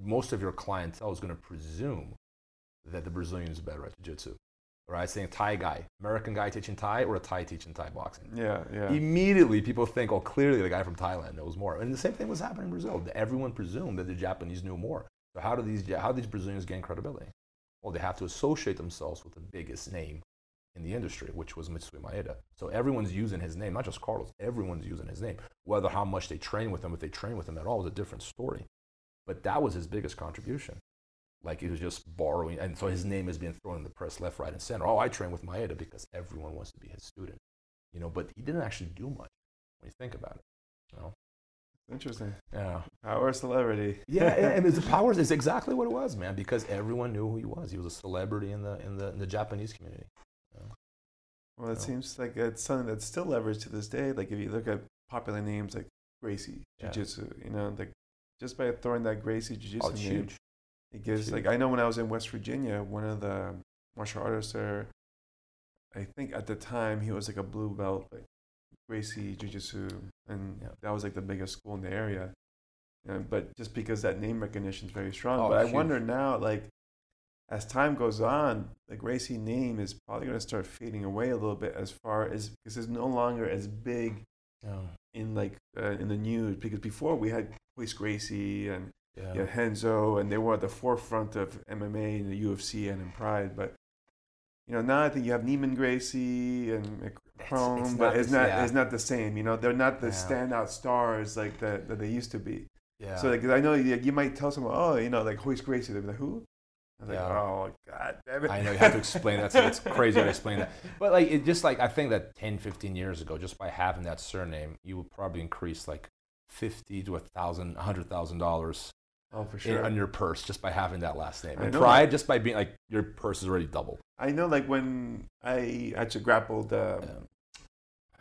most of your clientele is going to presume that the Brazilian is better at jiu-jitsu. Right, saying Thai guy, American guy teaching Thai, or a Thai teaching Thai boxing. Yeah, yeah. Immediately, people think, oh, clearly the guy from Thailand knows more. And the same thing was happening in Brazil. Everyone presumed that the Japanese knew more. So how do these how do these Brazilians gain credibility? Well, they have to associate themselves with the biggest name in the industry, which was Mitsuyo Maeda. So everyone's using his name, not just Carlos. Everyone's using his name. Whether how much they train with him, if they train with him at all, is a different story. But that was his biggest contribution. Like he was just borrowing, and so his name is being thrown in the press left, right, and center. Oh, I train with Maeda because everyone wants to be his student, you know. But he didn't actually do much when you think about it. You know? Interesting. Yeah. Power celebrity. yeah, and the power is exactly what it was, man. Because everyone knew who he was. He was a celebrity in the in the, in the Japanese community. Well, it seems like it's something that's still leveraged to this day. Like if you look at popular names like Gracie Jiu Jitsu, yeah. you know, like just by throwing that Gracie Jiu Jitsu oh, name, huge. It gives like I know when I was in West Virginia, one of the martial artists there, I think at the time he was like a blue belt, like Gracie Jiu Jitsu, and yeah. that was like the biggest school in the area. but just because that name recognition is very strong. Oh, but I huge. wonder now, like as time goes on, the Gracie name is probably going to start fading away a little bit as far as because it's no longer as big oh. in like uh, in the news. Because before we had Royce Gracie and yeah. yeah, Renzo, and they were at the forefront of MMA and the UFC and in Pride. But you know, now I think you have Neiman Gracie and Kron, it's, it's but it's not yeah. it's not the same. You know, they're not the yeah. standout stars like that, that they used to be. Yeah. So like, I know you, you might tell someone, oh, you know, like Royce Gracie, they'll be like, who? I was yeah. like, oh god damn it. I know you have to explain that. So it's crazy to explain that. But like it just like I think that 10, 15 years ago, just by having that surname, you would probably increase like fifty to a thousand, a hundred thousand dollars. Oh, for sure. on your purse just by having that last name. And pride just by being like your purse is already double. I know, like when I actually grappled uh, yeah.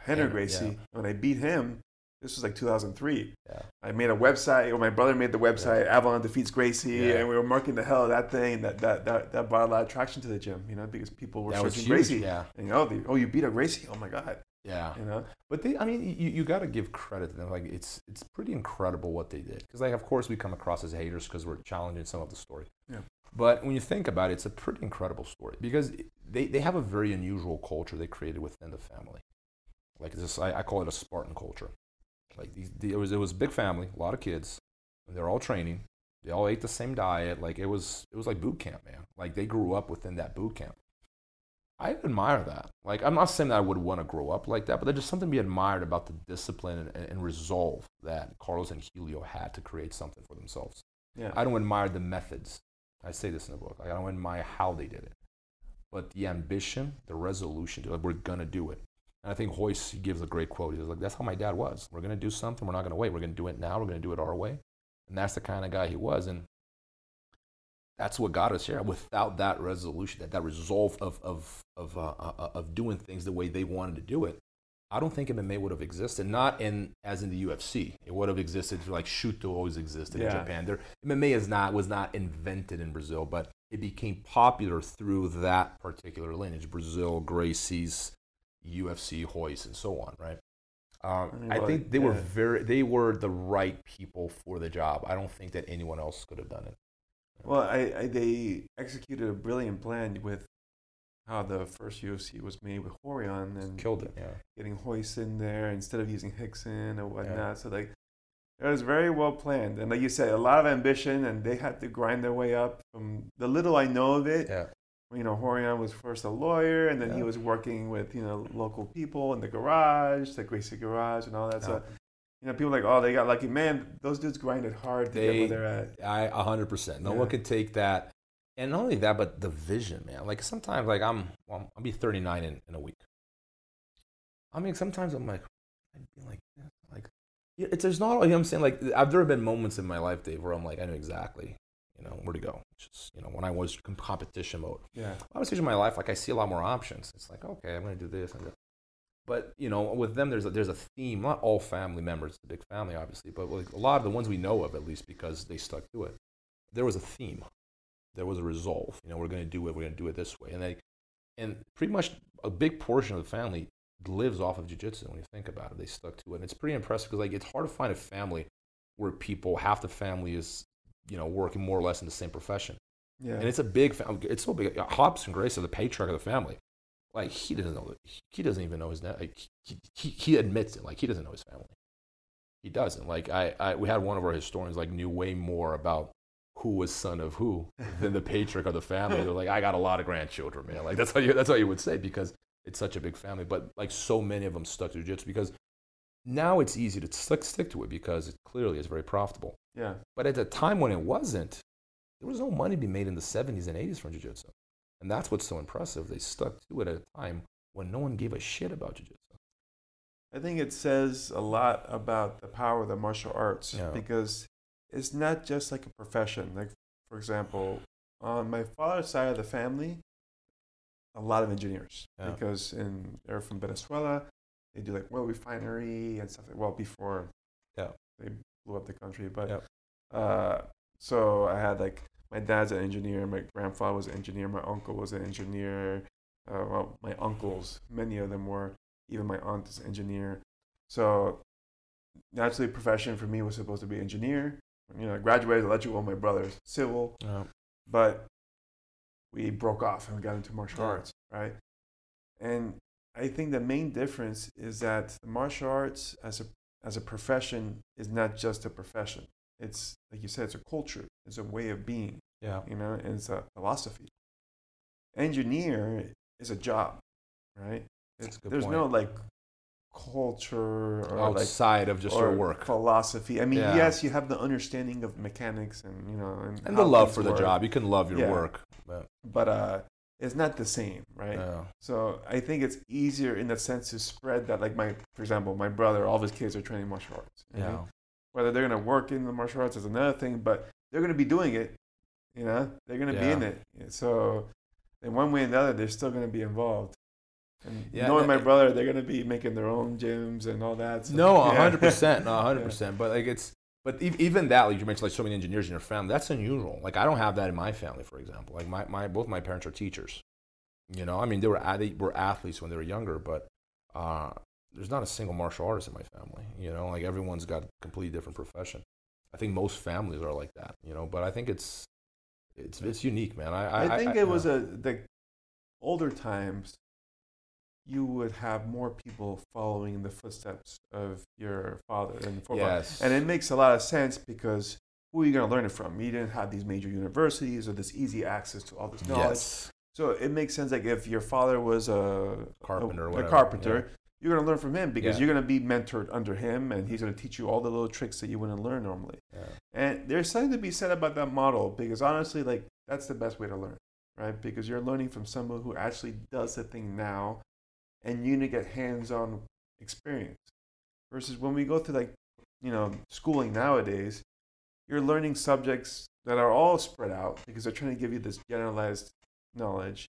Rener Gracie, yeah. when I beat him, this was like 2003. Yeah. I made a website, or my brother made the website, yeah. Avalon defeats Gracie, and we were marking the hell of that thing. That, that that that brought a lot of traction to the gym, you know, because people were that searching Gracie. Yeah. And, you know, the, oh, you beat a Gracie. Oh my God. Yeah, you know. But they, I mean, you, you got to give credit to them. Like it's it's pretty incredible what they did. Because like, of course, we come across as haters because we're challenging some of the story. Yeah. But when you think about it, it's a pretty incredible story because they, they have a very unusual culture they created within the family. Like this, I, I call it a Spartan culture. Like these, it was it was a big family, a lot of kids. and They're all training. They all ate the same diet. Like it was it was like boot camp, man. Like they grew up within that boot camp. I admire that. Like, I'm not saying that I would want to grow up like that, but there's just something to be admired about the discipline and, and resolve that Carlos and Helio had to create something for themselves. Yeah. I don't admire the methods. I say this in the book. Like, I don't admire how they did it, but the ambition, the resolution to like, we're gonna do it. And I think Royce gives a great quote. He's like, "That's how my dad was. We're gonna do something. We're not gonna wait. We're gonna do it now. We're gonna do it our way." And that's the kind of guy he was. And that's what got us here. Without that resolution, that, that resolve of, of, of, uh, uh, uh of doing things the way they wanted to do it, I don't think MMA would have existed. Not in as in the UFC. It would have existed like Shooto always existed yeah. in Japan. There, MMA is not was not invented in Brazil, but it became popular through that particular lineage. Brazil, Gracie's, UFC Royce and so on, right? Um, I mean, I think they were very they were the right people for the job. I don't think that anyone else could have done it. Well, I, I they executed a brilliant plan with how the first UFC was made with Rorion and Killed it, yeah. getting Royce in there instead of using Rickson or whatnot. Yeah. So like it was very well planned, and like you said, a lot of ambition, and they had to grind their way up. From the little I know of it, Yeah. you know, Rorion was first a lawyer, and then he was working with you know local people in the garage, the Gracie Garage, and all that. So Yeah. You know, people like, oh, they got lucky. Man, those dudes grinded hard to get where they're at. I a hundred percent. No Yeah. one could take that, and not only that, but the vision, man. Like sometimes, like I'm, well, I'll be 39 in, in a week. I mean, sometimes I'm like, I'd be like, like, it's there's not. You know what I'm saying, like, I've there have been moments in my life, Dave, where I'm like, I know exactly, you know, where to go. It's just, you know, when I was competition mode. Yeah, I was in my life, like I see a lot more options. It's like, okay, I'm gonna do this and that. But you know, with them, there's a, there's a theme. Not all family members, it's a big family, obviously, but like a lot of the ones we know of, at least, because they stuck to it. There was a theme. There was a resolve. You know, we're gonna do it. We're gonna do it this way. And they, and pretty much a big portion of the family lives off of jujitsu. When you think about it, they stuck to it. And it's pretty impressive because like it's hard to find a family where people half the family is you know working more or less in the same profession. yeah. And it's a big, fam- it's so big. Robson Gracie is the patriarch of the family. Like he doesn't know, he doesn't even know his. Like he, he, he admits it. Like he doesn't know his family. He doesn't. Like I, I, we had one of our historians like knew way more about who was son of who than the patriarch of the family. They're like, I got a lot of grandchildren, man. Like that's how you, that's how you would say because it's such a big family. But like so many of them stuck to jiu-jitsu because now it's easy to stick, stick to it because it clearly is very profitable. yeah. But at the time when it wasn't, there was no money to be made in the 70s and 80s from jiu-jitsu. And that's what's so impressive. They stuck to it at a time when no one gave a shit about jiu-jitsu. I think it says a lot about the power of the martial arts Yeah. because it's not just like a profession. Like, for example, on my father's side of the family, a lot of engineers Yeah. because in they're from Venezuela. They do like oil refinery and stuff. Like, well, before Yeah. they blew up the country, but Yep. uh, so I had like my dad's an engineer, my grandfather was an engineer, my uncle was an engineer. Uh, well, my uncles, many of them were. Even my aunt is an engineer. So naturally, profession for me was supposed to be engineer. You know, I graduated electrical. My brother's civil, yeah. but we broke off and we got into martial Yeah. arts, right? And I think the main difference is that martial arts as a as a profession is not just a profession. It's like you said, it's a culture, it's a way of being, yeah. you know, it's a philosophy. Engineer is a job, right? Good there's no like culture or like Outside of just your work. philosophy. I mean, Yeah. yes, you have the understanding of mechanics and you know and, And the love for the job. You can love your Yeah. work. But, but uh, it's not the same, right? So I think it's easier in that sense to spread that. Like my, for example, my brother, all of his kids are training martial arts. know? Yeah. Whether they're gonna work in the martial arts is another thing, but they're gonna be doing it. You know, they're gonna be in it. So in one way or another, they're still gonna be involved. And Yeah, knowing that- my brother, they're gonna be making their own gyms and all that. So, No, yeah. hundred percent, no, hundred Yeah. percent. But like it's, but even that, like you mentioned, like so many engineers in your family, that's unusual. Like I don't have that in my family, for example. Like my, my both my parents are teachers. You know, I mean, they were they were athletes when they were younger, but uh, there's not a single martial artist in my family. You know, like everyone's got a completely different profession. I think most families are like that. You know, but I think it's it's it's unique, man. I I, I think it was yeah. a the older times. You would have more people following in the footsteps of your father and forefather. yes, And it makes a lot of sense because who are you going to learn it from? You didn't have these major universities or this easy access to all this knowledge. yes, So it makes sense. Like if your father was a Carpenter or a, a carpenter, you're going to learn from him because Yeah. you're going to be mentored under him, and he's going to teach you all the little tricks that you wouldn't learn normally. yeah. And there's something to be said about that model because honestly, like that's the best way to learn, right? Because you're learning from someone who actually does the thing now, and you need to get hands-on experience. Versus when we go through like, you know, schooling nowadays, you're learning subjects that are all spread out because they're trying to give you this generalized knowledge.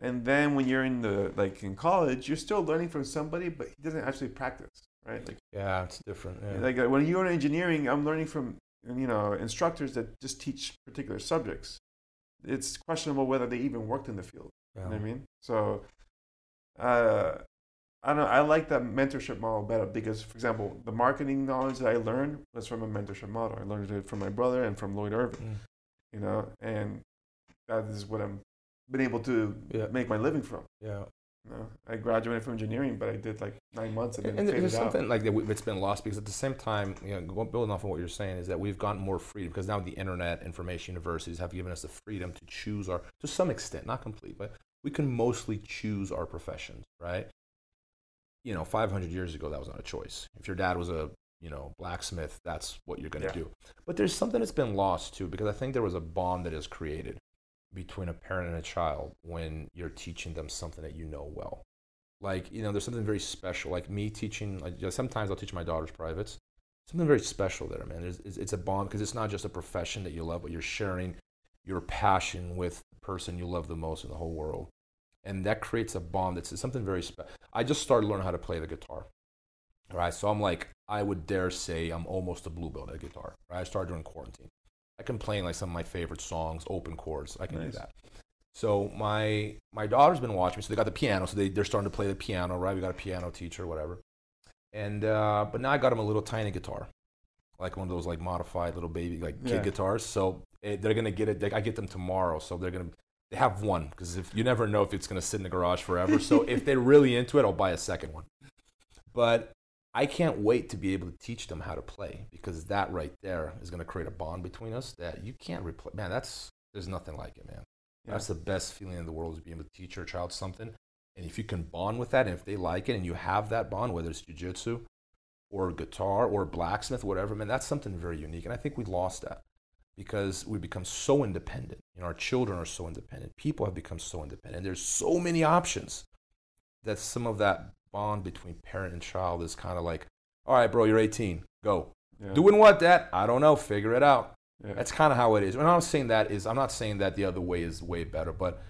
And then when you're in the like in college, you're still learning from somebody, but he doesn't actually practice, right? Like yeah, it's different. Yeah. like uh, when you're in engineering, I'm learning from you know instructors that just teach particular subjects. It's questionable whether they even worked in the field. You know what I mean? So, uh, I don't know. I like that mentorship model better because, for example, the marketing knowledge that I learned was from a mentorship model. I learned it from my brother and from Lloyd Irvin. Mm. You know, and that is what I'm been able to Yeah. make my living from. Yeah. You know, I graduated from engineering, but I did like nine months and then And there's out. something like that we- that's been lost because at the same time, you know, building off of what you're saying is that we've gotten more freedom because now the internet, information universities have given us the freedom to choose our, to some extent, not complete, but we can mostly choose our professions, right? You know, 500 years ago, that was not a choice. If your dad was a, you know, blacksmith, that's what you're going to Yeah. do. But there's something that's been lost too because I think there was a bond that is created between a parent and a child when you're teaching them something that you know well. Like you know there's something very special like me teaching like you know, sometimes i'll teach my daughter's privates. Something very special there man. It's a bond because it's not just a profession that you love but you're sharing your passion with the person you love the most in the whole world. And that creates a bond that's something very special i just started learning how to play the guitar right? So i'm like i would dare say i'm almost a blue belt at guitar right? I started during quarantine i can play like some of my favorite songs open chords i can Nice. do that so my my daughter's been watching me. So they got the piano. So they they're starting to play the piano, right? We got a piano teacher, whatever. And uh, but now I got them a little tiny guitar, like one of those like modified little baby like kid Yeah. guitars. So eh, they're gonna get it. They, I get them tomorrow. So they're gonna they have one because if you never know if it's gonna sit in the garage forever. So if they're really into it, I'll buy a second one. But I can't wait to be able to teach them how to play because that right there is gonna create a bond between us that you can't replace. Man, that's there's nothing like it, man. Yeah. That's the best feeling in the world is being able to teach your child something. And if you can bond with that, and if they like it, and you have that bond, whether it's jujitsu or guitar or blacksmith, whatever, man, that's something very unique. And I think we lost that because we become so independent. You know, our children are so independent. People have become so independent. There's so many options that some of that bond between parent and child is kind of like, all right, bro, you're 18, go. yeah. Doing what, Dad? I don't know. Figure it out. Yeah. That's kind of how it is. And I'm saying that is I'm not saying that the other way is way better, but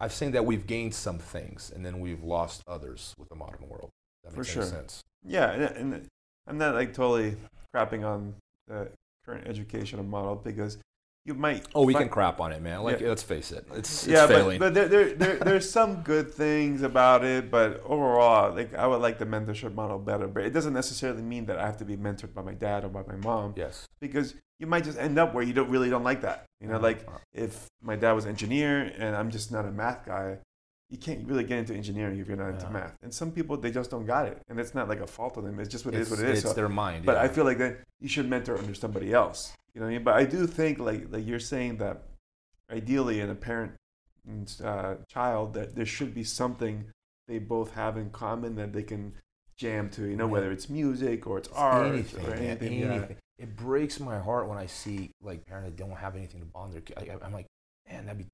I'm saying that we've gained some things and then we've lost others with the modern world. That For sure. sense. Yeah, and, and I'm not like totally crapping on the current educational model because you might. Oh, we fi- can crap on it, man. Like Yeah. let's face it, it's, it's yeah, failing. but, but there, there, there, there's some good things about it, but overall, like I would like the mentorship model better. But it doesn't necessarily mean that I have to be mentored by my dad or by my mom, yes. because you might just end up where you don't really don't like that. You know, like Uh, if my dad was an engineer and I'm just not a math guy, you can't really get into engineering if you're not into Yeah. math. And some people they just don't got it, and it's not like a fault of them. It's just what it's, it is. What it is. It's So- their mind. but yeah. I feel like that you should mentor under somebody else. You know what I mean? But I do think like like you're saying that ideally in a parent and uh, child that there should be something they both have in common that they can jam to. You know, Yeah. whether it's music or it's It's art anything, or anything. yeah. anything. It breaks my heart when I see like parents that don't have anything to bond their kid. I, I'm like, man, that'd be.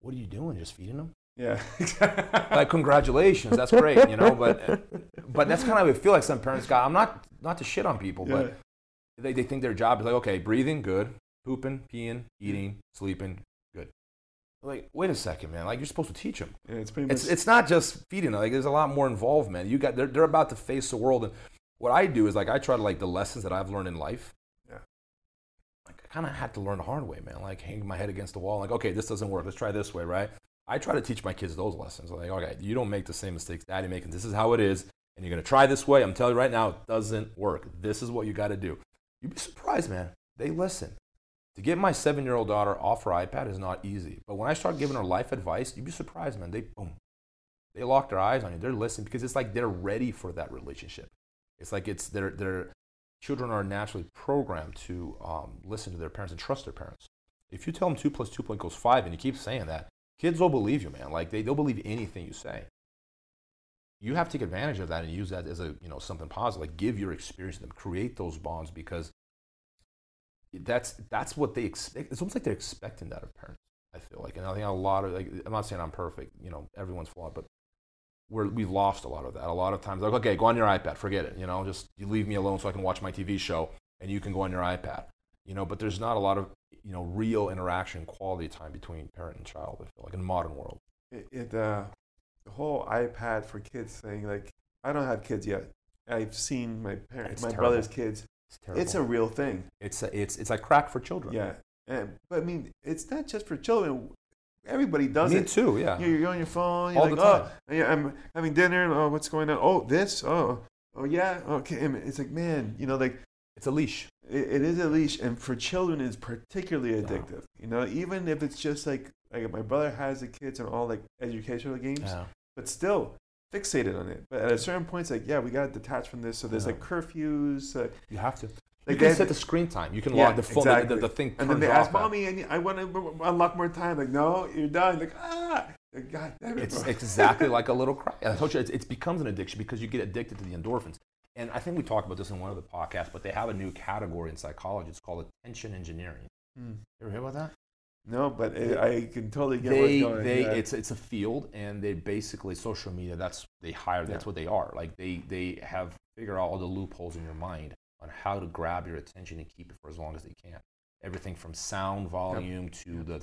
What are you doing? Just feeding them? Yeah. like congratulations that's great you know but but that's kind of how I feel like some parents got i'm not not to shit on people yeah. but they, they think their job is like okay breathing good pooping peeing eating sleeping good like wait a second man like you're supposed to teach them Yeah, it's pretty much. it's, it's not just feeding them like there's a lot more involved man you got they're, they're about to face the world and what i do is like i try to like the lessons that i've learned in life Yeah. like i kind of had to learn the hard way man like hanging my head against the wall like okay this doesn't work let's try this way right I try to teach my kids those lessons. Like, okay, you don't make the same mistakes daddy making. This is how it is. And you're going to try this way. I'm telling you right now, it doesn't work. This is what you got to do. You'd be surprised, man. They listen. To get my seven year old daughter off her iPad is not easy. But when I start giving her life advice, you'd be surprised, man. They, boom, they lock their eyes on you. They're listening because it's like they're ready for that relationship. It's like it's their, their children are naturally programmed to um, listen to their parents and trust their parents. If you tell them two plus two equals five and you keep saying that, kids will believe you, man. Like they, they'll believe anything you say. You have to take advantage of that and use that as a you know something positive. Like give your experience to them, create those bonds because that's that's what they expect. It's almost like they're expecting that of parents. I feel like, and I think a lot of like I'm not saying I'm perfect. You know, everyone's flawed, but we're we've lost a lot of that. A lot of times, like okay, go on your iPad, forget it. You know, just you leave me alone so I can watch my TV show, and you can go on your iPad. You know, but there's not a lot of you know real interaction, quality time between parent and child. I feel like in the modern world. it, it uh, whole iPad for kids thing. Like, I don't have kids yet. I've seen my parents, It's my terrible. brother's kids. It's terrible. It's a real thing. it's a, it's it's like crack for children. Yeah, and but I mean, it's not just for children. everybody does Me it. too. Yeah. You're, you're on your phone. You're All like, the time. oh, yeah, I'm having dinner. Oh, what's going on? Oh, this. Oh, oh yeah. Okay. And It's like, man, you know, like It's a leash. it, it is a leash, and for children, it's particularly addictive. You know, even if it's just like like my brother has the kids and all like educational games, Yeah. but still fixated on it. But at a certain point, it's like, yeah, we got to detach from this. So there's Yeah. like curfews. Uh, You have to. like you can set the screen time. You can Yeah, log the phone. exactly. The, the, the thing and then they ask mommy, and I want to unlock more time. Like, no, you're done. Like, ah, God damn it. It's exactly like a little cry. I told you, it's, it becomes an addiction because you get addicted to the endorphins. And I think we talked about this in one of the podcasts, but they have a new category in psychology. It's called attention engineering. Hmm. You ever hear about that? No, but it, I can totally get they, what's going. they, yeah. it's it's a field, and they basically social media. That's they hire. That's Yeah. what they are. Like they they have figured out all the loopholes in your mind on how to grab your attention and keep it for as long as they can. Everything from sound volume to the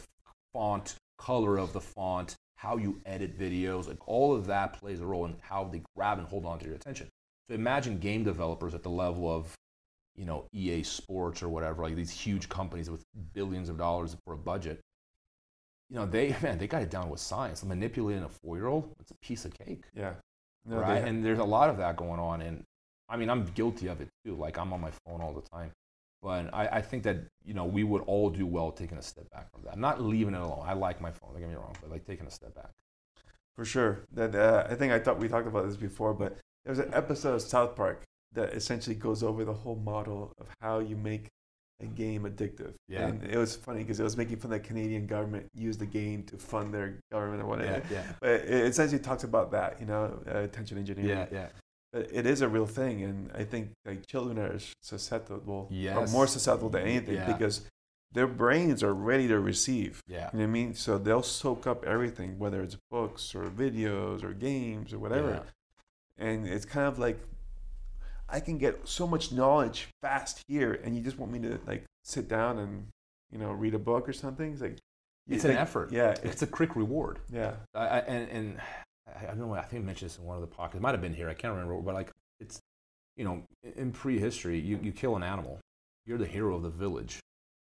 font, color of the font, how you edit videos, like all of that plays a role in how they grab and hold on to your attention. So imagine game developers at the level of, you know, EA Sports or whatever, like these huge companies with billions of dollars for a budget. You know, they man, they got it down with science. Manipulating a four-year-old, it's a piece of cake, yeah. No, right? And there's a lot of that going on, and I mean, I'm guilty of it too. Like I'm on my phone all the time. But I, I think that you know we would all do well taking a step back from that. I'm not leaving it alone. I like my phone. Don't get me wrong, but like taking a step back. For sure. That uh, I think I thought we talked about this before, but there's an episode of South Park that essentially goes over the whole model of how you make a game addictive. Yeah. And it was funny because it was making fun that Canadian government used the game to fund their government or whatever. yeah, yeah. But it essentially talks about that, you know, uh, attention engineering. yeah, yeah. But it is a real thing, and I think like children are susceptible, or Yes. more susceptible than anything Yeah. because their brains are ready to receive. Yeah. You know what I mean? So they'll soak up everything, whether it's books or videos or games or whatever. Yeah. And it's kind of like I can get so much knowledge fast here, and you just want me to like sit down and you know read a book or something. It's like It's an effort. Yeah, It's it's a quick reward. yeah, I, I, and and I, I don't know. I think I mentioned this in one of the podcasts. It might have been here. I can't remember. But like, it's you know, in prehistory, you, you kill an animal, you're the hero of the village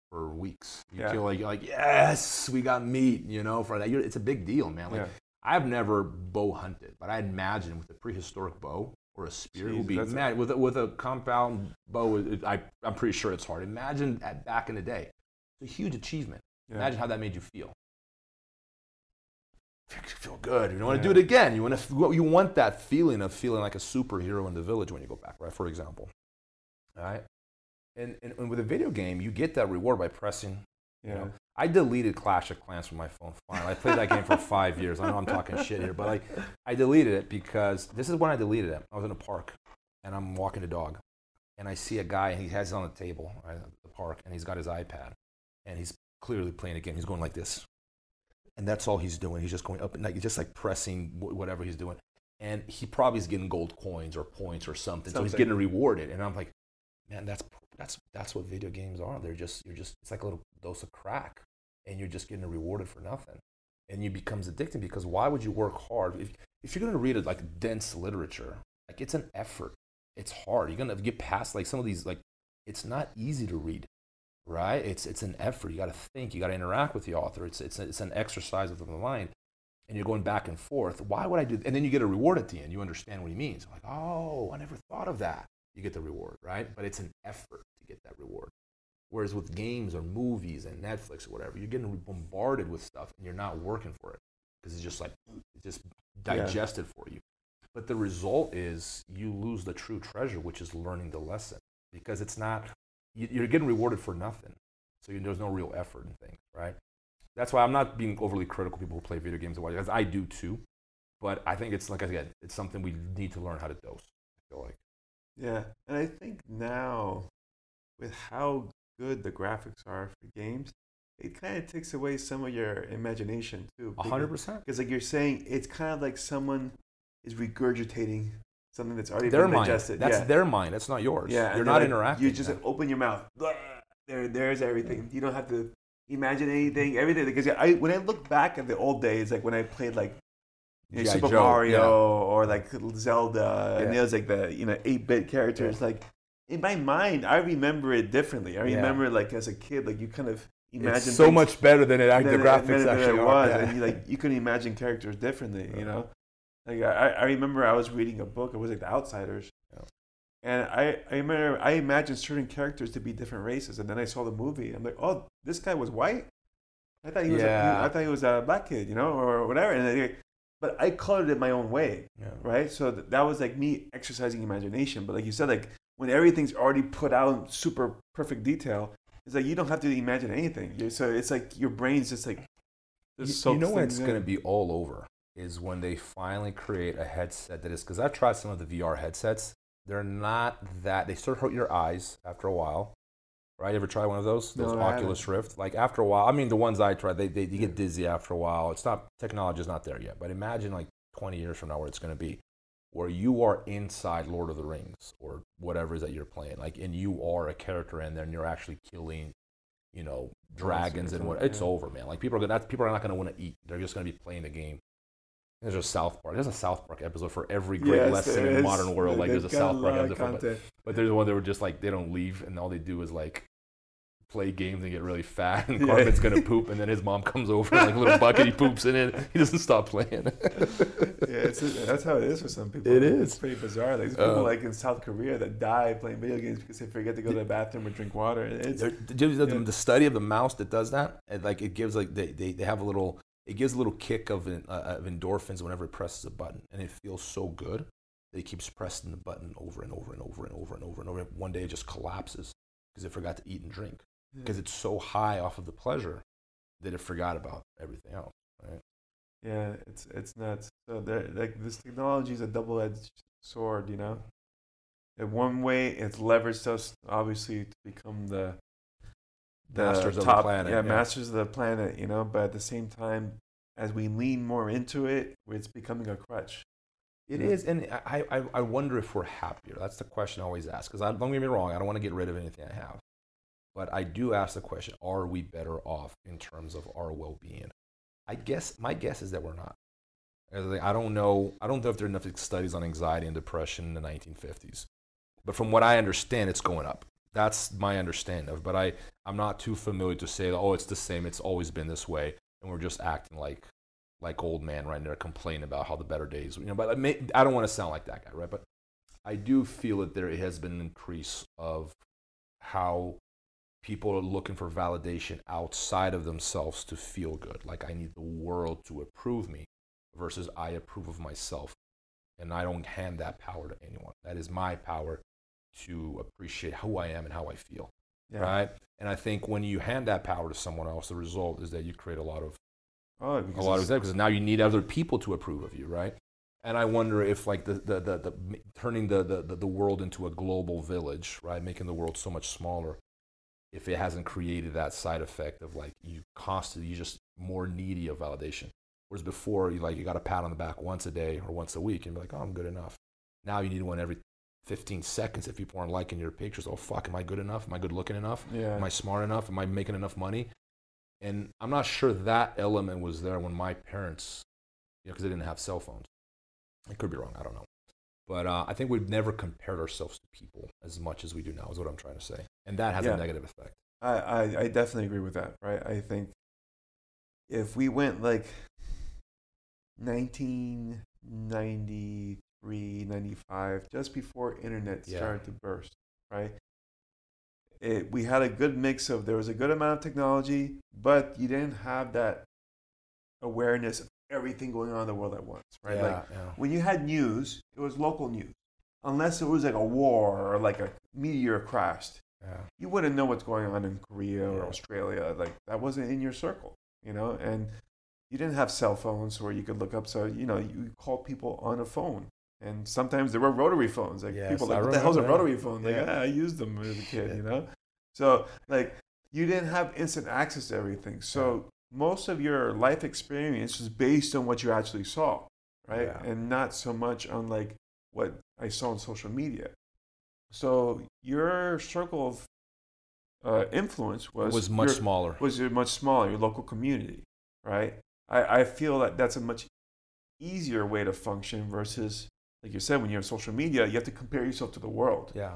for weeks. You Yeah. kill like you're like yes, we got meat. You know, for that, you're, it's a big deal, man. Like yeah. I've never bow hunted, but I imagine with a prehistoric bow or a spear, it would be mad with a, with a compound bow. It, I I'm pretty sure it's hard. Imagine at, back in the day, it's a huge achievement. yeah. Imagine how that made you feel. You feel good. You don't want to Yeah. do it again. You want to. You want that feeling of feeling like a superhero in the village when you go back, right? For example, all right. And, and, and with a video game, you get that reward by pressing. You yeah. know, I deleted Clash of Clans from my phone. Fine, I played that game for five years. I know I'm talking shit here, but like, I deleted it because this is when I deleted it. I was in a park, and I'm walking the dog, and I see a guy, and he has it on the table right, at the park, and he's got his iPad, and he's clearly playing a game. He's going like this, and that's all he's doing. He's just going up and like just like pressing whatever he's doing, and he probably is getting gold coins or points or something. So he's getting rewarded, and I'm like, man, that's that's that's what video games are. They're just you're just it's like a little dose of crack, and you're just getting rewarded for nothing, and you becomes addicted because why would you work hard if if you're gonna read it like dense literature, like it's an effort. It's hard. You're gonna get past like some of these like it's not easy to read right? It's it's an effort. You got to think. You got to interact with the author. It's it's it's an exercise of the mind, and you're going back and forth. Why would I do? And then you get a reward at the end. You understand what he means. I'm Like, oh, I never thought of that. You get the reward, right? But it's an effort to get that reward. Whereas with games or movies and Netflix or whatever, you're getting bombarded with stuff and you're not working for it because it's just like it's just Yeah. digested for you. But the result is you lose the true treasure, which is learning the lesson because it's not you- you're getting rewarded for nothing. So you, there's no real effort in things, right? That's why I'm not being overly critical of people who play video games and watch, because I do too. But I think it's like I said, it's something we need to learn how to dose. I feel like. Yeah, and I think now, with how good the graphics are for games, it kind of takes away some of your imagination too. A hundred percent. Because like you're saying, it's kind of like someone is regurgitating something that's already Their been mind. digested. That's yeah. their mind. That's not yours. yeah, You're not like, interacting. You just like, open your mouth. There, there's everything. You don't have to imagine anything. Everything. Because I, when I look back at the old days, like when I played like you know, Super Joe, Mario yeah. or like Zelda, and Yeah. there's like the you know eight bit characters. Like in my mind, I remember it differently. I Yeah. remember like as a kid, like you kind of imagine it's so things much better than it than the graphics than than actually it was. Yeah. And you, like you couldn't imagine characters differently, you uh-huh. know. Like I, I remember I was reading a book. It was like The Outsiders, Yeah. and I, I remember I imagined certain characters to be different races, and then I saw the movie. I'm like, oh, this guy was white. I thought he was. Yeah. A, I thought he was a black kid, you know, or whatever. And then, but I colored it my own way, Yeah. right? So th- that was like me exercising imagination. But like you said, like when everything's already put out in super perfect detail, it's like you don't have to imagine anything. You- So it's like your brain's just like. You, just you know when things it's going to be all over is when they finally create a headset that is because I've tried some of the VR headsets. They're not that they start to hurt your eyes after a while. Right? You ever try one of those? Those No, Oculus Rift. Like after a while, I mean the ones I tried, they, they you get dizzy after a while. It's not technology is not there yet, but imagine like 20 years from now where it's going to be, where you are inside Lord of the Rings or whatever it is that you're playing, like and you are a character in there and you're actually killing, you know, dragons and what. It's yeah. over, man. Like people are gonna, people are not going to want to eat. They're just going to be playing the game. There's a South Park. There's a South Park episode for every great Yes, lesson in the modern world. Like there's a South Park episode, but, content. but there's one that were just like they don't leave and all they do is like play games and get really fat and Yeah. Cartman's gonna poop and then his mom comes over like a little bucket he poops in it. He doesn't stop playing. yeah, it's, that's how it is for some people. It It's is. pretty bizarre. Like people Uh, like in South Korea that die playing video games because they forget to go to the bathroom or drink water. It's the, the, the study of the mouse that does that, and like it gives like they, they, they have a little it gives a little kick of uh, of endorphins whenever it presses a button, and it feels so good that it keeps pressing the button over and over and over and over and over and over. One day it just collapses because it forgot to eat and drink because it's so high off of the pleasure that it forgot about everything else. Right? yeah, it's it's nuts. So there, like this technology is a double-edged sword, you know. In one way, it's leveraged us obviously to become the the Masters of the planet, Yeah, yeah. masters of the planet, you know. But at the same time, as we lean more into it, it's becoming a crutch. It Yeah. is, and I, I, I wonder if we're happier. That's the question I always ask. Because don't get me wrong, I don't want to get rid of anything I have, but I do ask the question: Are we better off in terms of our well-being? I guess my guess is that we're not. I don't know. I don't know if there are enough studies on anxiety and depression in the 1950s, but from what I understand, it's going up. That's my understanding of. But I, I'm not too familiar to say, oh, it's the same. It's always been this way, and we're just acting like like old man right there complaining about how the better days, you know. But I, may, I don't want to sound like that guy, right? But I do feel that there has been an increase of how people are looking for validation outside of themselves to feel good. Like I need the world to approve me versus I approve of myself. And I don't hand that power to anyone. That is my power to appreciate who I am and how I feel. Yeah. Right? And I think when you hand that power to someone else, the result is that you create a lot of Oh, a lot of that because now you need other people to approve of you, right? And I wonder if like the the, the, the turning the, the, the world into a global village, right, making the world so much smaller, if it hasn't created that side effect of like you constantly you just more needy of validation. Whereas before you like you got a pat on the back once a day or once a week and be like, oh, I'm good enough. Now you need one every 15 seconds if people aren't liking your pictures. Oh fuck, am I good enough? Am I good looking enough? yeah. Am I smart enough? Am I making enough money? And I'm not sure that element was there when my parents, you know, because they didn't have cell phones. I could be wrong. I don't know. But uh, I think we've never compared ourselves to people as much as we do now, is what I'm trying to say. And that has Yeah. a negative effect. I, I, I definitely agree with that, right? I think if we went like 1993, 95, just before internet Yeah. started to burst, right? It, we had a good mix of, there was a good amount of technology, but you didn't have that awareness of everything going on in the world at once, right? Yeah, Like yeah. when you had news, it was local news. Unless it was like a war or like a meteor crashed, yeah. you wouldn't know what's going on in Korea or Australia. Like that wasn't in your circle, you know, and you didn't have cell phones where you could look up. So you know, you called people on a phone, and sometimes there were rotary phones. Like Yes, people like, I what the hell's a rotary phone? Like, Yeah. ah, I used them as a kid, you know. So like, you didn't have instant access to everything. So most of your life experience was based on what you actually saw, right, Yeah. and not so much on like what I saw on social media. So your circle of uh, influence was was much your- smaller. was your much smaller, your local community, right? I, I feel that that's a much easier way to function versus, like you said, when you're on social media, you have to compare yourself to the world. yeah.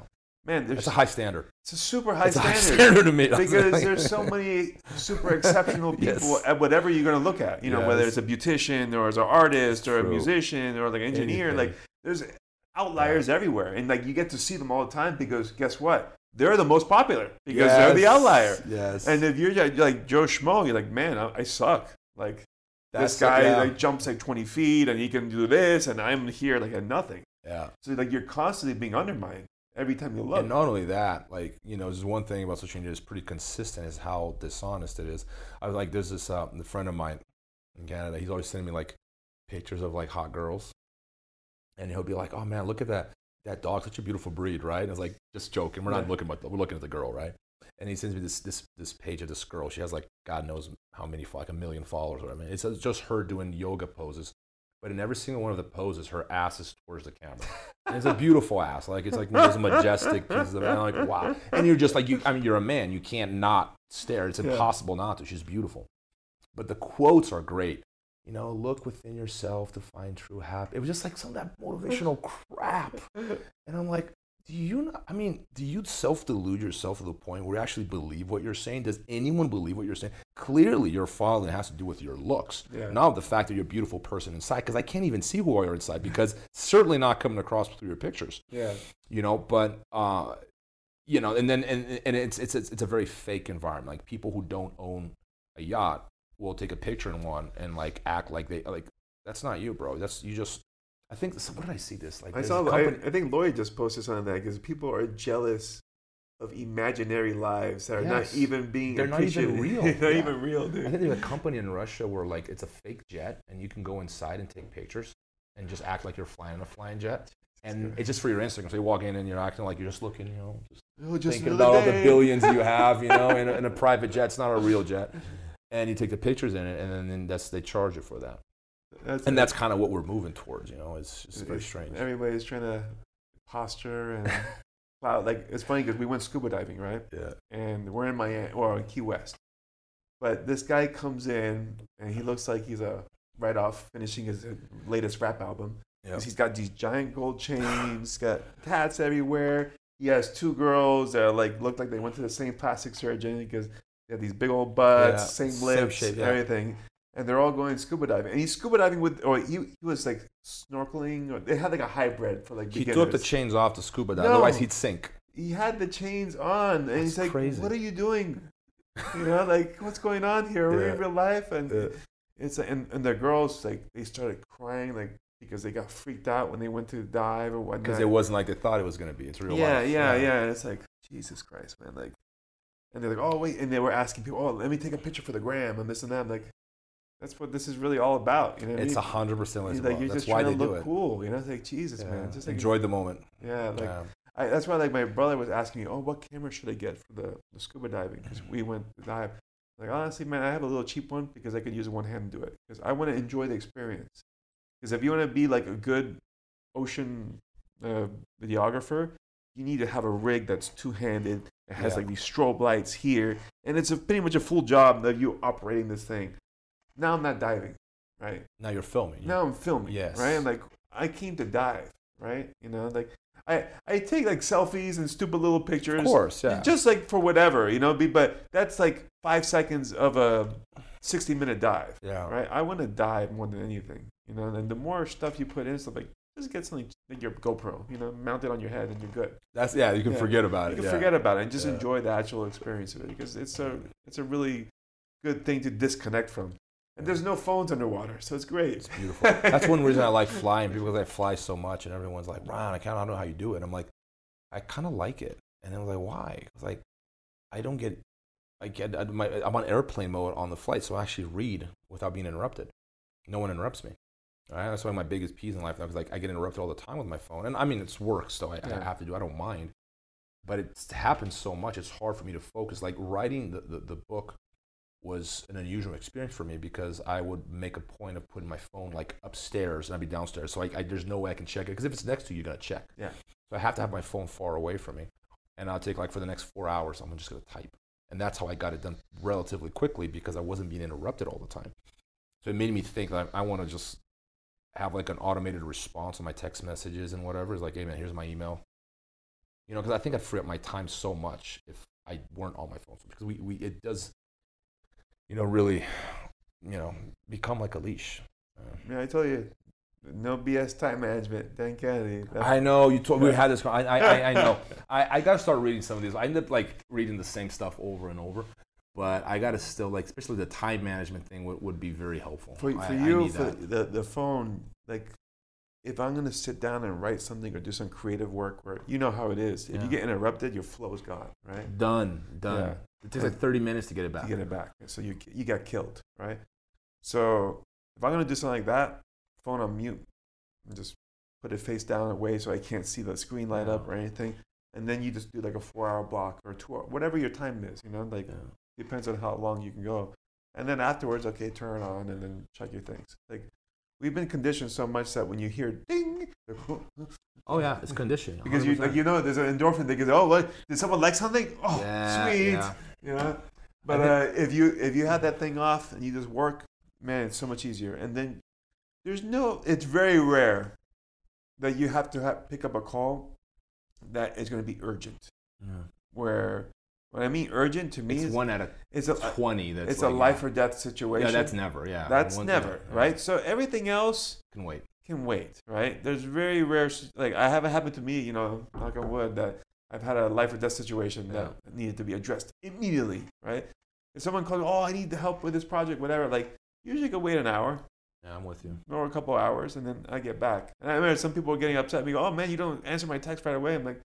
man, there's It's a high standard. it's a super high it's a high standard. standard to me. because there's so many super exceptional people Yes. at whatever you're going to look at. You know, whether it's a beautician or as an artist or a musician or like an engineer. Anything. Like there's outliers everywhere, and like you get to see them all the time because guess what? They're the most popular because they're the outlier. Yes. And if you're like, like Joe Schmo, you're like, man, I, I suck. Like That's this guy yeah. like jumps like 20 feet and he can do this, and I'm here like at nothing. yeah. So like you're constantly being undermined every time you look. And not only that, like you know, there's one thing about social media that's pretty consistent is how dishonest it is. I was like, there's this uh, friend of mine in Canada. He's always sending me like pictures of like hot girls, and he'll be like, "Oh man, look at that that dog, such a beautiful breed, right?" And I was like, just joking. We're not Yeah. looking but we're looking at the girl, right? And he sends me this this this page of this girl. She has like God knows how many, like a million followers. Or I mean, it's just her doing yoga poses. But in every single one of the poses, her ass is towards the camera. And it's a beautiful ass. Like it's like those majestic pieces of it. And I'm like, wow. And you're just like you I mean, you're a man. You can't not stare. It's Yeah. impossible not to. She's beautiful. But the quotes are great. You know, look within yourself to find true happiness. It was just like some of that motivational crap. And I'm like, do you not, I mean, do you self delude yourself to the point where you actually believe what you're saying? Does anyone believe what you're saying? Clearly, your following has to do with your looks, Yeah. not the fact that you're a beautiful person inside. Because I can't even see who you are inside because certainly not coming across through your pictures, yeah. you know. But, uh, you know, and then, and, and it's, it's, it's, it's a very fake environment. Like people who don't own a yacht will take a picture in one and like act like they, like, that's not you, bro. That's, you just, I think, what did I see this? Like, I saw. company- I think Lloyd just posted something on that because people are jealous of imaginary lives that are Yes. not even being. They're not even real. They're not Yeah. even real, dude. I think there's a company in Russia where like it's a fake jet and you can go inside and take pictures and just act like you're flying in a flying jet. And it's just for your Instagram. So you walk in and you're acting like you're just looking, you know, just, Oh, just thinking about all the billions you have, you know, in a, in a private jet. It's not a real jet. And you take the pictures in it, and then, then that's they charge you for that. That's And it. that's kind of what we're moving towards, you know. It's just very It's- strange. Everybody's trying to posture and cloud. Like it's funny because we went scuba diving, right? Yeah. And we're in Miami or in Key West, but this guy comes in and he looks like he's a right off finishing his uh, latest rap album. Yeah. He's got these giant gold chains, got tats everywhere. He has two girls that are like look like they went to the same plastic surgeon because they have these big old butts, Yeah, same same lips, shape, yeah. everything. And they're all going scuba diving. And he's scuba diving with, or he, he was like snorkeling, or they had like a hybrid for like He beginners. took the chains off to scuba dive, No. otherwise he'd sink. he had the chains on, and he's like, crazy. "What are you doing? You know, like what's going on here? We're Yeah. in real life." And Yeah. it's and and the girls like they started crying like because they got freaked out when they went to dive or whatnot. Because it wasn't like they thought it was going to be. It's real yeah, life. yeah, yeah, And it's like Jesus Christ, man. Like, and they're like, "Oh wait," and they were asking people, "Oh, let me take a picture for the gram and this and that." I'm like, that's what this is really all about. You know, It's a hundred percent You're what it's like you're That's just why trying they to look cool. You know, it's like Jesus, Yeah. man. Just like Enjoy the moment. yeah, like Yeah. I, that's why like my brother was asking me, oh, what camera should I get for the, the scuba diving? Because we went to dive. Like honestly, man, I have a little cheap one because I could use one hand to do it. Because I want to enjoy the experience. Because if you want to be like a good ocean uh, videographer, you need to have a rig that's two handed. It has Yeah. like these strobe lights here, and it's a, pretty much a full job of you operating this thing. Now I'm not diving, right? Now you're filming. now I'm filming. Yes. Right. Like, I came to dive. Right. You know, like I I take like selfies and stupid little pictures. of course, yeah. Just like for whatever, you know. Be but that's like five seconds of a sixty minute dive. yeah. Right. I want to dive more than anything. You know. And the more stuff you put in, stuff like just get something like your GoPro. You know, mount it on your head and you're good. That's yeah. You can Yeah. forget about You it. You can yeah. forget about it and just Yeah. enjoy the actual experience of it because it's a it's a really good thing to disconnect from. And there's no phones underwater, so it's great. It's beautiful. That's one reason I like flying because I fly so much, and everyone's like, "Ron, I kind of don't know how you do it." I'm like, I kind of like it, and then I was like, "Why?" Because like, I don't get, I get, I, my, I'm on airplane mode on the flight, so I actually read without being interrupted. No one interrupts me. All right, that's one of my biggest peas in life. I was like, I get interrupted all the time with my phone, and I mean, it's work, so I, Yeah. I have to do. I don't mind, but it happens so much. It's hard for me to focus. Like writing the, the, the book was an unusual experience for me because I would make a point of putting my phone like upstairs and I'd be downstairs. So like, I, there's no way I can check it because if it's next to you, you're gonna check. Yeah. So I have to have my phone far away from me, and I'll take like for the next four hours, I'm just gonna type, and that's how I got it done relatively quickly because I wasn't being interrupted all the time. So it made me think that I want to just have like an automated response on my text messages and whatever. It's like, hey man, here's my email. You know, because I think I'd free up my time so much if I weren't on my phone. Because we, we it does, you know, really, you know, become like a leash. Yeah, I told you, no BS time management. Dan Kennedy. Eh? That- I know you told we had this. I I, I, I know. I, I gotta start reading some of these. I end up like reading the same stuff over and over, but I gotta still like, especially the time management thing would, would be very helpful. for, for I you, need for that. the the phone, like if I'm gonna sit down and write something or do some creative work, where you know how it is, if Yeah. you get interrupted, your flow is gone, right? done, done. Yeah. It takes like thirty minutes to get it back. To get it back, so you you got killed, right? So if I'm gonna do something like that, phone on mute, and just put it face down away so I can't see the screen light up or anything, and then you just do like a four-hour block or two, hour, whatever your time is, you know, like Yeah. depends on how long you can go. And then afterwards, okay, turn it on and then check your things. Like we've been conditioned so much that when you hear ding, Oh yeah, it's conditioning. because you like you know there's an endorphin that goes, oh, what did someone like something? Oh, Yeah, sweet, yeah. you know. But uh, if you if you have that thing off and you just work, man, it's so much easier. And then there's no, it's very rare that you have to have, pick up a call that is going to be urgent. Yeah. Where when I mean urgent to me, It's is one out of it's a twenty. That's it's like, a life or death situation. Yeah, that's never. Yeah, That's never yeah, right. So everything else Can wait. can wait, right? There's very rare, like I haven't happened to me, you know, knock on wood, that I've had a life or death situation that needed to be addressed immediately, right? If someone calls, oh, I need the help with this project, whatever, like usually could wait an hour Yeah, I'm with you. or a couple hours, and then I get back. And I remember some people were getting upset. Me go, oh man, you don't answer my text right away. I'm like,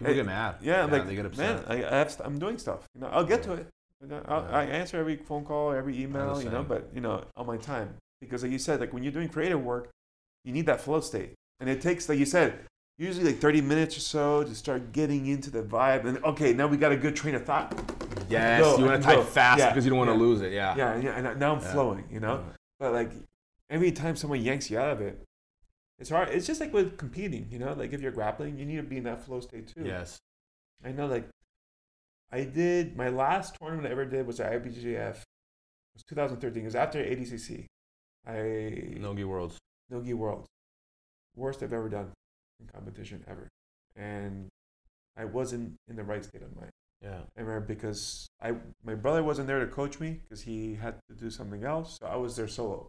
People get mad. yeah, I'm like, they get upset. man, I, I I'm doing stuff. You know, I'll get to it. You know, I'll, Yeah. I answer every phone call, every email, you know, but you know, on my time because, like you said, like when you're doing creative work, you need that flow state, and it takes, like you said, usually like 30 minutes or so to start getting into the vibe. And okay, now we got a good train of thought. yes, go, you want to type go. fast Yeah, because you don't want to yeah. lose it. Yeah. Yeah, yeah, and now I'm Yeah. flowing, you know. But like every time someone yanks you out of it, it's hard. It's just like with competing, you know. Like if you're grappling, you need to be in that flow state too. Yes. I know, like, I did my last tournament I ever did was at IBJJF. It was 2013. It was after ADCC. I Nogi Worlds. Nogi World, worst I've ever done in competition ever, and I wasn't in the right state of mind. Yeah. I remember because I my brother wasn't there to coach me because he had to do something else, so I was there solo.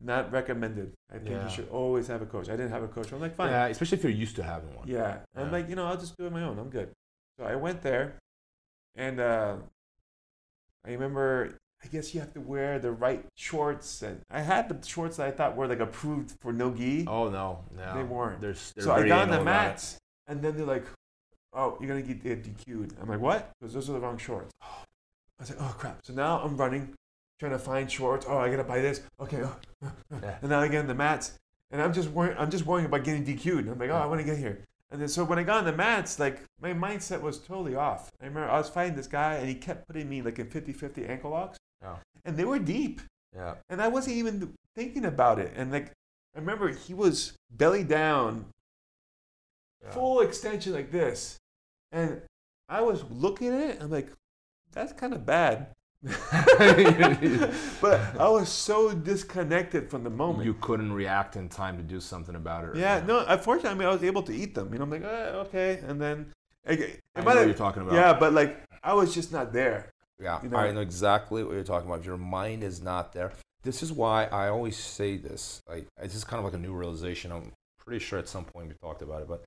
Not recommended. I think Yeah. you should always have a coach. I didn't have a coach. I'm like, fine. Yeah, especially if you're used to having one. Yeah. I'm like, you know, I'll just do it my own. I'm good. So I went there, and uh, I remember. I guess you have to wear the right shorts, and I had the shorts that I thought were like approved for no gi. Oh no, no. They weren't. There's, they're so I got on the anal about it. mats, and then they're like, "Oh, you're gonna get get DQ'd." I'm like, "What?" Because those are the wrong shorts. I was like, "Oh crap!" So now I'm running, trying to find shorts. Oh, I gotta buy this. Okay, oh, and now I get on the mats, and I'm just worrying. I'm just worrying about getting DQ'd. I'm like, "Oh, I want to get here." And then so when I got on the mats, like my mindset was totally off. I remember I was fighting this guy, and he kept putting me like in 50-50 ankle locks, Oh. and they were deep Yeah. and I wasn't even thinking about it. And like, I remember he was belly down, Yeah. full extension like this, and I was looking at it. I'm like, that's kind of bad. but I was so disconnected from the moment. You couldn't react in time to do something about it. yeah, no. Unfortunately, I mean, I was able to eat them. You know, I'm like, uh, okay, and then. It I know what you're talking about. yeah, but like I was just not there. Yeah, You know- I know exactly what you're talking about. Your mind is not there, this is why I always say this. Like, this is kind of like a new realization. I'm pretty sure at some point we talked about it, but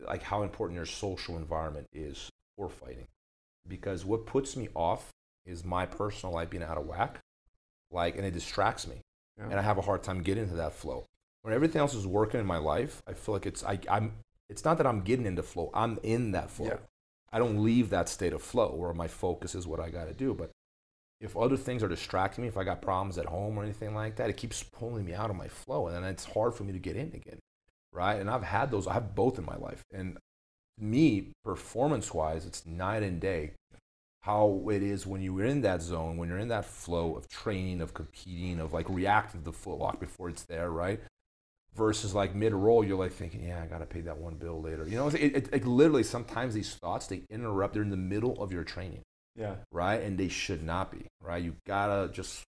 like how important your social environment is for fighting. Because what puts me off is my personal life being out of whack, like, and it distracts me, Yeah. and I have a hard time getting into that flow. When everything else is working in my life, I feel like it's I, I'm. It's not that I'm getting into flow. I'm in that flow. Yeah. I don't leave that state of flow where my focus is what I got to do. But if other things are distracting me, if I got problems at home or anything like that, it keeps pulling me out of my flow, and then it's hard for me to get in again, right? And I've had those. I have both in my life, and me, performance-wise, it's night and day. How it is when you're in that zone, when you're in that flow of training, of competing, of like reacting to the footlock before it's there, right? versus like mid roll, you're like thinking, yeah, I gotta pay that one bill later. You know, it, it, it literally sometimes these thoughts they interrupt. They're in the middle of your training, Yeah, right? And they should not be, right? You gotta just.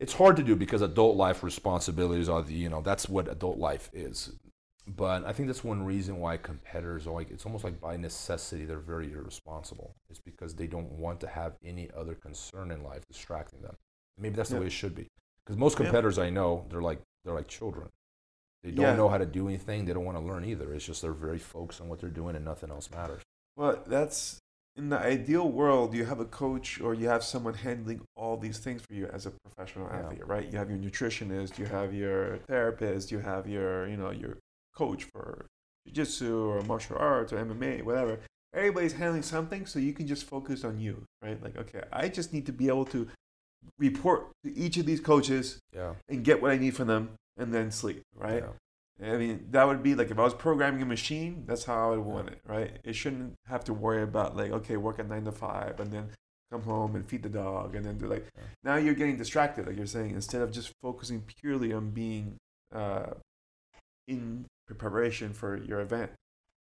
It's hard to do because adult life responsibilities are the you know that's what adult life is. But I think that's one reason why competitors are like it's almost like by necessity they're very irresponsible. It's because they don't want to have any other concern in life distracting them. Maybe that's the Yeah. way it should be. Because most Yeah. competitors I know, they're like they're like children. They don't Yeah. know how to do anything. They don't want to learn either. It's just they're very focused on what they're doing and nothing else matters. Well, that's in the ideal world. You have a coach or you have someone handling all these things for you as a professional Yeah. athlete, right? You have your nutritionist, you have your therapist, you have your, you know, your coach for jiu-jitsu or martial arts or MMA, whatever. Everybody's handling something, so you can just focus on you, right? Like, okay, I just need to be able to report to each of these coaches Yeah. and get what I need from them, and then sleep, right? Yeah. I mean, that would be like if I was programming a machine, that's how I would want it, right? It shouldn't have to worry about like, okay, work at nine to five and then come home and feed the dog and then do like, Yeah. now you're getting distracted, like you're saying, instead of just focusing purely on being uh, in preparation for your event.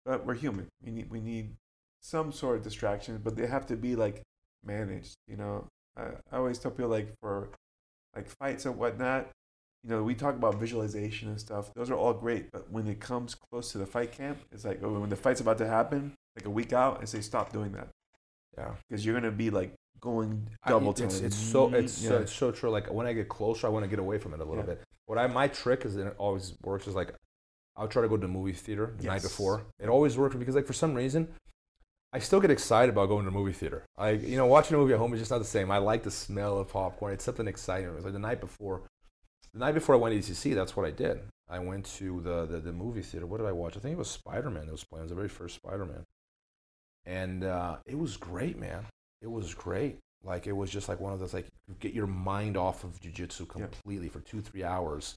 But we're human. We need we need some sort of distractions, but they have to be like managed. You know, I, I always tell people like for like fights and whatnot. You know, we talk about visualization and stuff. Those are all great, but when it comes close to the fight camp, it's like oh, when the fight's about to happen, like a week out, I say stop doing that Yeah. because you're gonna be like going double time. it's, it's so it's so, it's so true. Like when I get closer, I want to get away from it a little Yeah. bit. What I my trick is, and it always works, is like I'll try to go to the movie theater the night before. It always works because like for some reason, I still get excited about going to the movie theater. I you know watching a movie at home is just not the same. I like the smell of popcorn. It's something exciting. It was like the night before. The night before I went to ECC, that's what I did. I went to the, the, the movie theater. What did I watch? I think it was Spider Man that was playing. It was the very first Spider Man. And uh, it was great, man. It was great. Like it was just like one of those like get your mind off of jujitsu Yeah. completely for two three hours.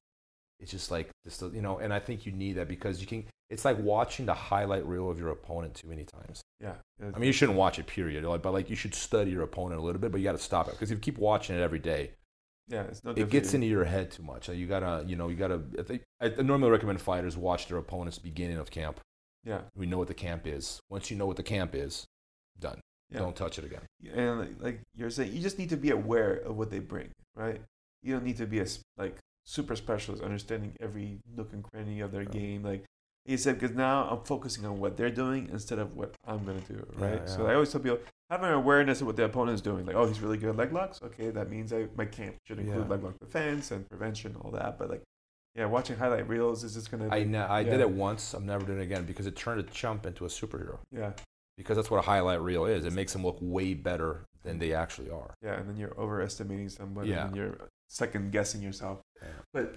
It's just like this, you know. And I think you need that because you can. It's like watching the highlight reel of your opponent too many times. yeah. I mean, you shouldn't watch it, period. Like, but like you should study your opponent a little bit, but you got to stop it because if you keep watching it every day, yeah, it's no it gets into your head too much. You gotta, you know, you gotta. I, think, I normally recommend fighters watch their opponent's beginning of camp. yeah. We know what the camp is. Once you know what the camp is, done. Yeah. Don't touch it again. and like, like you're saying, you just need to be aware of what they bring, right? You don't need to be a like super specialist, understanding every nook and cranny of their Yeah. game. Like he said, because now I'm focusing on what they're doing instead of what I'm gonna do, right? Yeah, So. I always tell people have an awareness of what the opponent is doing. Like, oh, he's really good at leg locks. Okay, that means I my camp should include Yeah. leg lock defense and prevention, all that. But like, yeah, watching highlight reels is just gonna. I, be- ne- I did it once. I'm never doing it again because it turned a chump into a superhero. Yeah, Because that's what a highlight reel is. It makes them look way better than they actually are. yeah, and then you're overestimating somebody. Yeah. and you're second guessing yourself. Yeah. But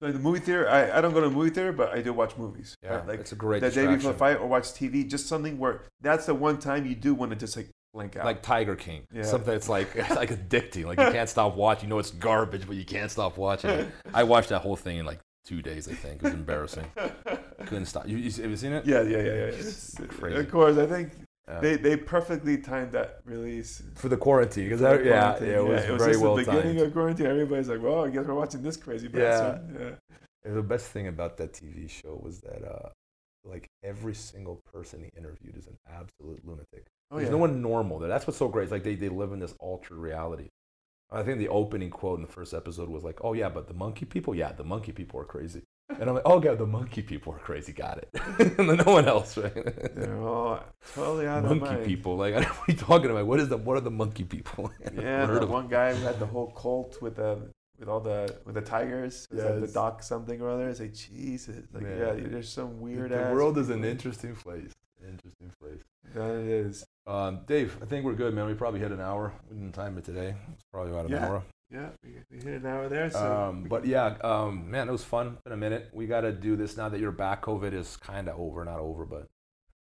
like the movie theater, I, I don't go to the movie theater, but I do watch movies. Yeah, right? Like it's a great the day before the fight or watch TV, just something where that's the one time you do want to just like blank out. like Tiger King. Yeah. Something that's like it's like addicting. Like you can't stop watching. You know it's garbage, but you can't stop watching it. I watched that whole thing in like two days. I think it was embarrassing. Couldn't stop. You, you have you seen it? yeah, yeah, yeah, yeah. It's, Crazy. Of course, I think Yeah. they, they perfectly timed that release. for the quarantine because yeah, yeah, it was it was very well the beginning timed. of quarantine. Everybody's like, "Well, I guess we're watching this crazy Yeah. bastard." Yeah, the best thing about that TV show was that uh, like every single person he interviewed is an absolute lunatic. Oh There's yeah. no one normal there. That's what's so great. It's like they, they live in this altered reality. I think the opening quote in the first episode was like, "Oh yeah, but the monkey people, yeah, the monkey people are crazy." And I'm like, "Oh yeah, the monkey people are crazy. Got it." and then no one else, right? They're all totally out of monkey mind. people. Like, I don't know what are you talking about? What is the what are the monkey people? Yeah, heard the of- one guy who had the whole cult with the with all the with the tigers. Was that the doc something or other. It's like Jesus. Like yeah, Man. there's some weird. The world is an interesting place. Interesting place. Yeah, it is. Um, Dave, I think we're good, man. We probably hit an hour. We didn't time it today. It's probably about an Yeah. hour. Yeah, we, we hit an hour there. So Um, but yeah, um, man, it was fun. In a minute. We got to do this now that you're back. COVID is kind of over, not over, but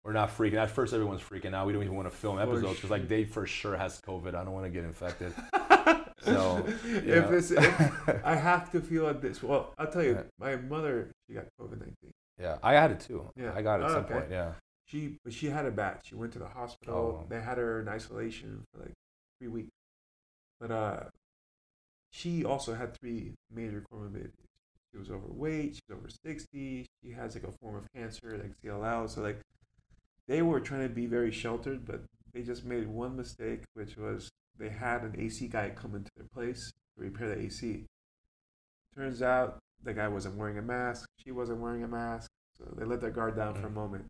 we're not freaking. At first, everyone's freaking out. We don't even want to film episodes because like. Dave for sure has COVID. I don't want to get infected. So, if it's if I have to feel like this. Well, I'll tell you, Yeah. my mother she got COVID nineteen. yeah, I had it too. Yeah. I got it at Oh, some okay. point. Yeah. She but she had a bad. She went to the hospital. Oh. They had her in isolation for like three weeks. But uh, she also had three major comorbidities. She was overweight. She was over sixty. She has like a form of cancer, like CLL. So like, they were trying to be very sheltered, but they just made one mistake, which was they had an AC guy come into their place to repair the AC. Turns out the guy wasn't wearing a mask. She wasn't wearing a mask. So they let their guard down for a Mm. moment.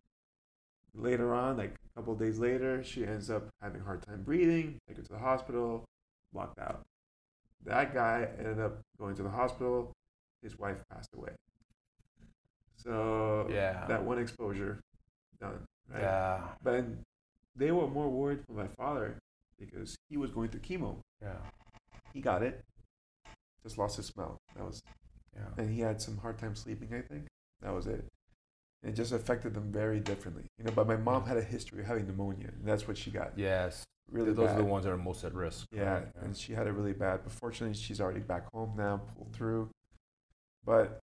Later on, like a couple of days later, she ends up having a hard time breathing. Take her to the hospital, locked out. That guy ended up going to the hospital. His wife passed away. So Yeah. that one exposure, done. Right? Yeah. But they were more worried for my father because he was going through chemo. Yeah. He got it, just lost his smell. That was, Yeah. and he had some hard time sleeping. I think that was it. It just affected them very differently, you know. But my mom had a history of having pneumonia, and that's what she got. Yes. Really Those bad. are the ones that are most at risk. Yeah, Right, and she had it really bad. But fortunately, she's already back home now, pulled through. But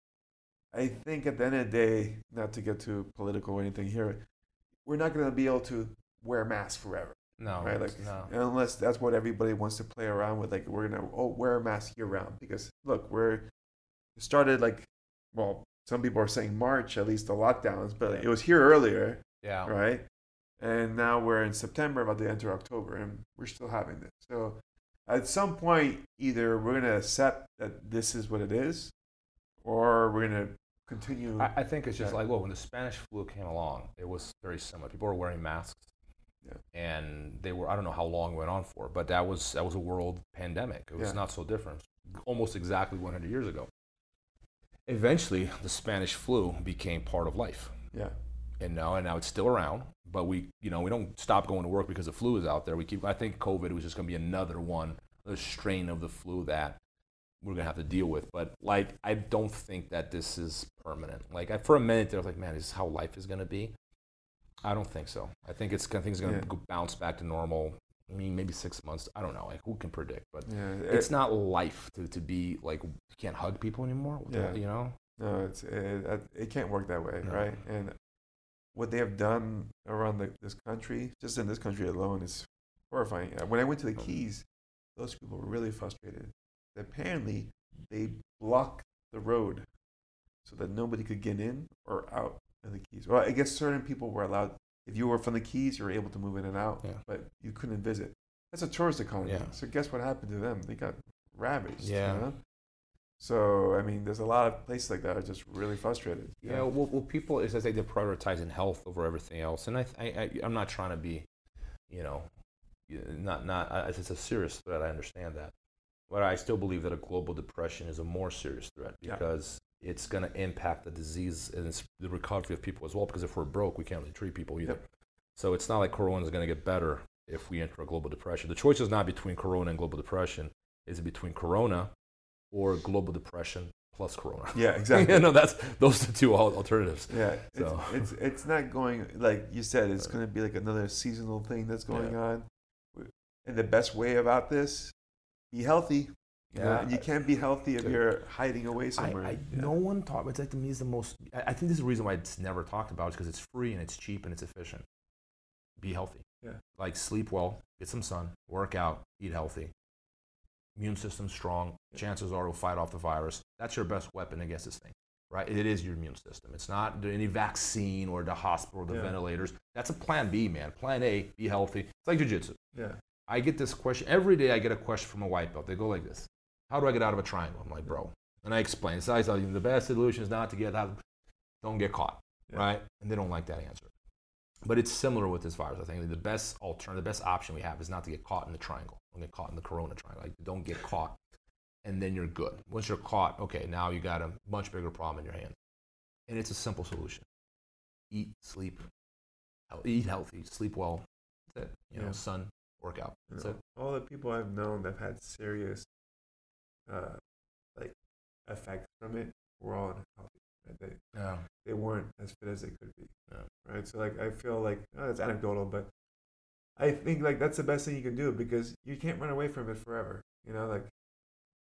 I think at the end of the day, not to get too political or anything here, we're not going to be able to wear masks forever, No. right? Like, no. unless that's what everybody wants to play around with. Like, we're going to oh wear a mask year round because look, we're started like, well, some people are saying March at least the lockdowns, but it was here earlier Yeah. right? And now we're in September, about to enter October, and we're still having this. So at some point, either we're going to accept that this is what it is, or we're going to continue. I, I think it's just Yeah. like, well, when the Spanish flu came along, it was very similar. People were wearing masks, Yeah. and they were. I don't know how long it went on for, but that was that was a world pandemic. It was Yeah. not so different. Almost exactly 100 years ago. Eventually, the Spanish flu became part of life, yeah, and now and now it's still around. But we, you know, we don't stop going to work because the flu is out there. We keep. I think COVID was just going to be another one, a strain of the flu that we're gonna have to deal with. But like, I don't think that this is permanent. Like, I, for a minute there, I was like, man, is this how life is gonna be? I don't think so. I think it's gonna things are gonna Yeah. bounce back to normal. I mean, maybe six months. I don't know. Like, who can predict? But yeah. it's not life to, to be like you can't hug people anymore. What the- Yeah. you know. no, it's it, it can't work that way, No. right? And what they have done around the, this country, just in this country alone, is horrifying. Uh, When I went to the Keys, those people were really frustrated. Apparently, they blocked the road so that nobody could get in or out of the Keys. Well, I guess certain people were allowed. If you were from the Keys, you were able to move in and out, Yeah. but you couldn't visit. That's a tourist economy. Yeah. So guess what happened to them? They got ravaged. you Yeah. know? So I mean, there's a lot of places like that are just really frustrated. you Yeah, know? well, well people it's as they they're prioritizing health over everything else, and I, I, I I'm not trying to be, you know, not not I- it's a serious threat. I understand that, but I still believe that a global depression is a more serious threat because it's going to impact the disease and it's the recovery of people as well. Because if we're broke, we can't really treat people either. Yep. So it's not like Corona is going to get better if we enter a global depression. The choice is not between Corona and global depression. Is it between Corona or global depression plus Corona? Yeah, exactly. you know, that's those are the two alternatives. Yeah, it's, it's it's not going like you said. It's going to be like another seasonal thing that's going Yeah. on. And the best way about this, be healthy. You, Yeah. and you can't be healthy if you're hiding away somewhere. I, Yeah. No one talk. It's like to me is the most. I, I think this is the reason why it's never talked about is because it's free and it's cheap and it's efficient. Be healthy. Yeah. Like sleep well, get some sun, work out, eat healthy. Immune system strong. Chances are it'll fight off the virus. That's your best weapon against this thing, right? It is your immune system. It's not any vaccine or the hospital or the Yeah. ventilators. That's a plan B, man. Plan A, be healthy. It's like jujitsu. Yeah, I get this question every day. I get a question from a white belt. They go like this: How do I get out of a triangle? I'm like, bro, and I explain. So I tell you, the best solution is not to get out. Don't get caught, Yeah. right? And they don't like that answer. But it's similar with this virus. I think the best alternative, the best option we have is not to get caught in the triangle. Don't get caught in the corona triangle. Like, don't get caught, and then you're good. Once you're caught, okay, now you got a much bigger problem in your hands. And it's a simple solution: eat, sleep, eat healthy, sleep well. That's it. You know, Yeah. sun, workout. You That's know, it. all the people I've known that have had serious, uh, like, effects from it were all unhealthy. Right? They Yeah. they weren't as fit as they could be. Yeah. Right. So like I feel like oh, it's anecdotal, but I think like that's the best thing you can do because you can't run away from it forever. You know, like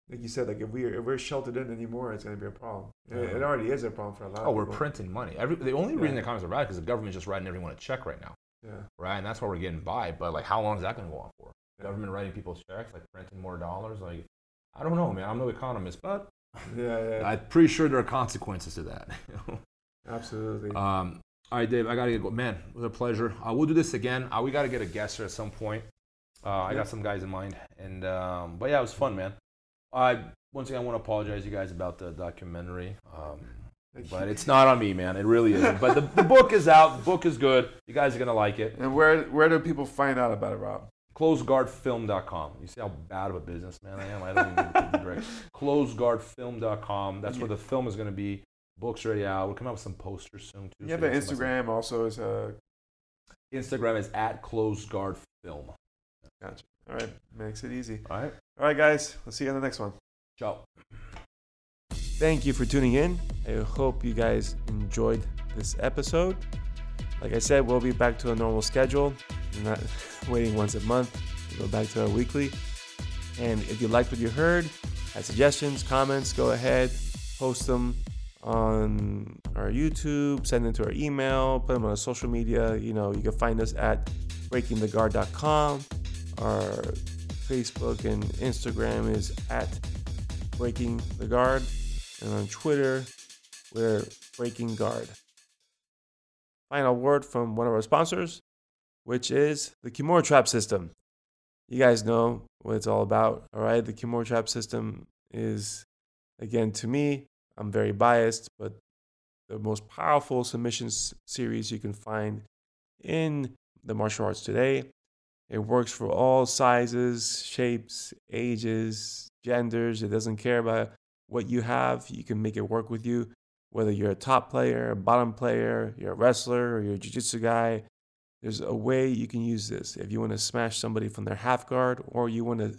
like you said, like if we're if we're sheltered in anymore, it's gonna be a problem. It, it already is a problem for a lot. Of. Oh, of we're people. printing money. Every the only reason Yeah. the economy's are bad is because the government's just writing everyone a check right now, Yeah. right? And that's why we're getting by. But like, how long is that going to go on for? Yeah. Government writing people's checks, like printing more dollars. Like, I don't know, man. I'm no economist, but Yeah. Yeah. I'm pretty sure there are consequences to that. absolutely. um, all right, Dave. I gotta get go. Man, it was a pleasure. Uh, we'll do this again. Uh, we got to get a guest here at some point. Uh, I got some guys in mind, and um, but yeah, it was fun, man. I once again I want to apologize to you guys about the documentary. Um, But it's not on me, man. It really isn't. But the, the book is out. The book is good. You guys are gonna like it. And where where do people find out about it, Rob? closeguardfilm.com. You see how bad of a businessman I am? I don't even keep it direct. Closeguardfilm.com. That's where the film is going to be. Book's already out. We'll come out with some posters soon, too. Yeah, so have an can see my- Instagram also is a. Instagram is at closeguardfilm. gotcha. All right, makes it easy. All right. All right, guys, we'll see you on the next one. Ciao. Thank you for tuning in. I hope you guys enjoyed this episode. Like I said, we'll be back to a normal schedule. Waiting once a month. We'll go back to our weekly. And if you liked what you heard, had suggestions, comments, go ahead, post them on our YouTube, send them to our email, put them on social media. You know, you can find us at breakingtheguard.com. Our Facebook and Instagram is at Breaking the Guard. And on Twitter, we're Breaking Guard. Final word from one of our sponsors, which is the Kimura Trap System. You guys know what it's all about, all right? The Kimura Trap System is, again, to me, I'm very biased, but the most powerful submissions series you can find in the martial arts today. It works for all sizes, shapes, ages, genders. It doesn't care about what you have. You can make it work with you, whether you're a top player, a bottom player, you're a wrestler, or you're a jiu jitsu guy. There's a way you can use this. If you want to smash somebody from their half guard, or you want to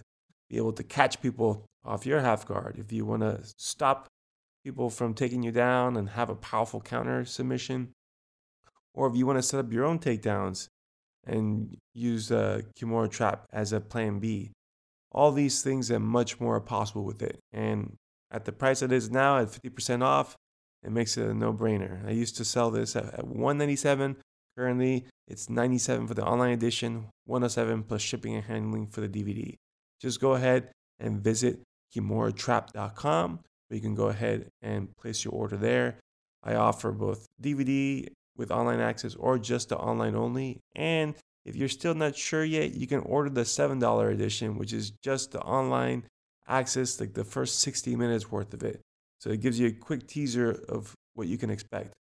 be able to catch people off your half guard, if you want to stop people from taking you down and have a powerful counter submission, or if you want to set up your own takedowns and use a Kimura trap as a plan B. All these things and much more are possible with it. And at the price it is now, at 50% off, it makes it a no-brainer. I used to sell this at 197. Currently, it's 97 for the online edition, 107 plus shipping and handling for the DVD. Just go ahead and visit kimuratrap.com where you can go ahead and place your order there. I offer both DVD with online access or just the online only. And if you're still not sure yet, you can order the $7 edition, which is just the online access, like the first 60 minutes worth of it. So it gives you a quick teaser of what you can expect.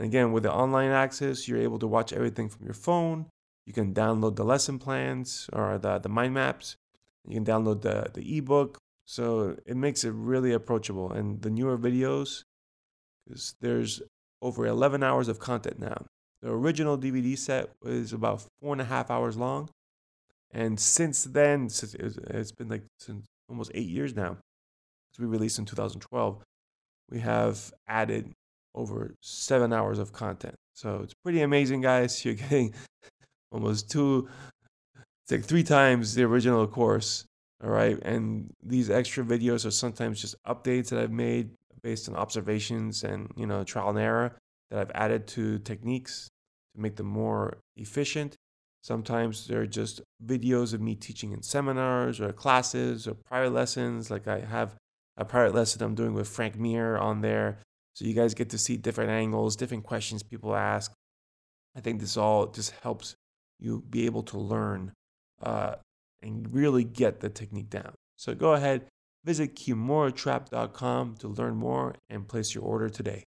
And again, with the online access, you're able to watch everything from your phone. You can download the lesson plans or the, the mind maps. You can download the, the ebook. So it makes it really approachable. And the newer videos, because there's over 11 hours of content now. The original DVD set was about four and a half hours long. And since then, since it's been like since almost eight years now, because we released in 2012, we have added over seven hours of content. So it's pretty amazing, guys. You're getting almost two, it's like three times the original course. All right. And these extra videos are sometimes just updates that I've made based on observations and, you know, trial and error that I've added to techniques to make them more efficient. Sometimes they're just videos of me teaching in seminars or classes or private lessons. Like I have a private lesson I'm doing with Frank Mir on there. So you guys get to see different angles, different questions people ask. I think this all just helps you be able to learn uh, and really get the technique down. So go ahead, visit kimuratrap.com to learn more and place your order today.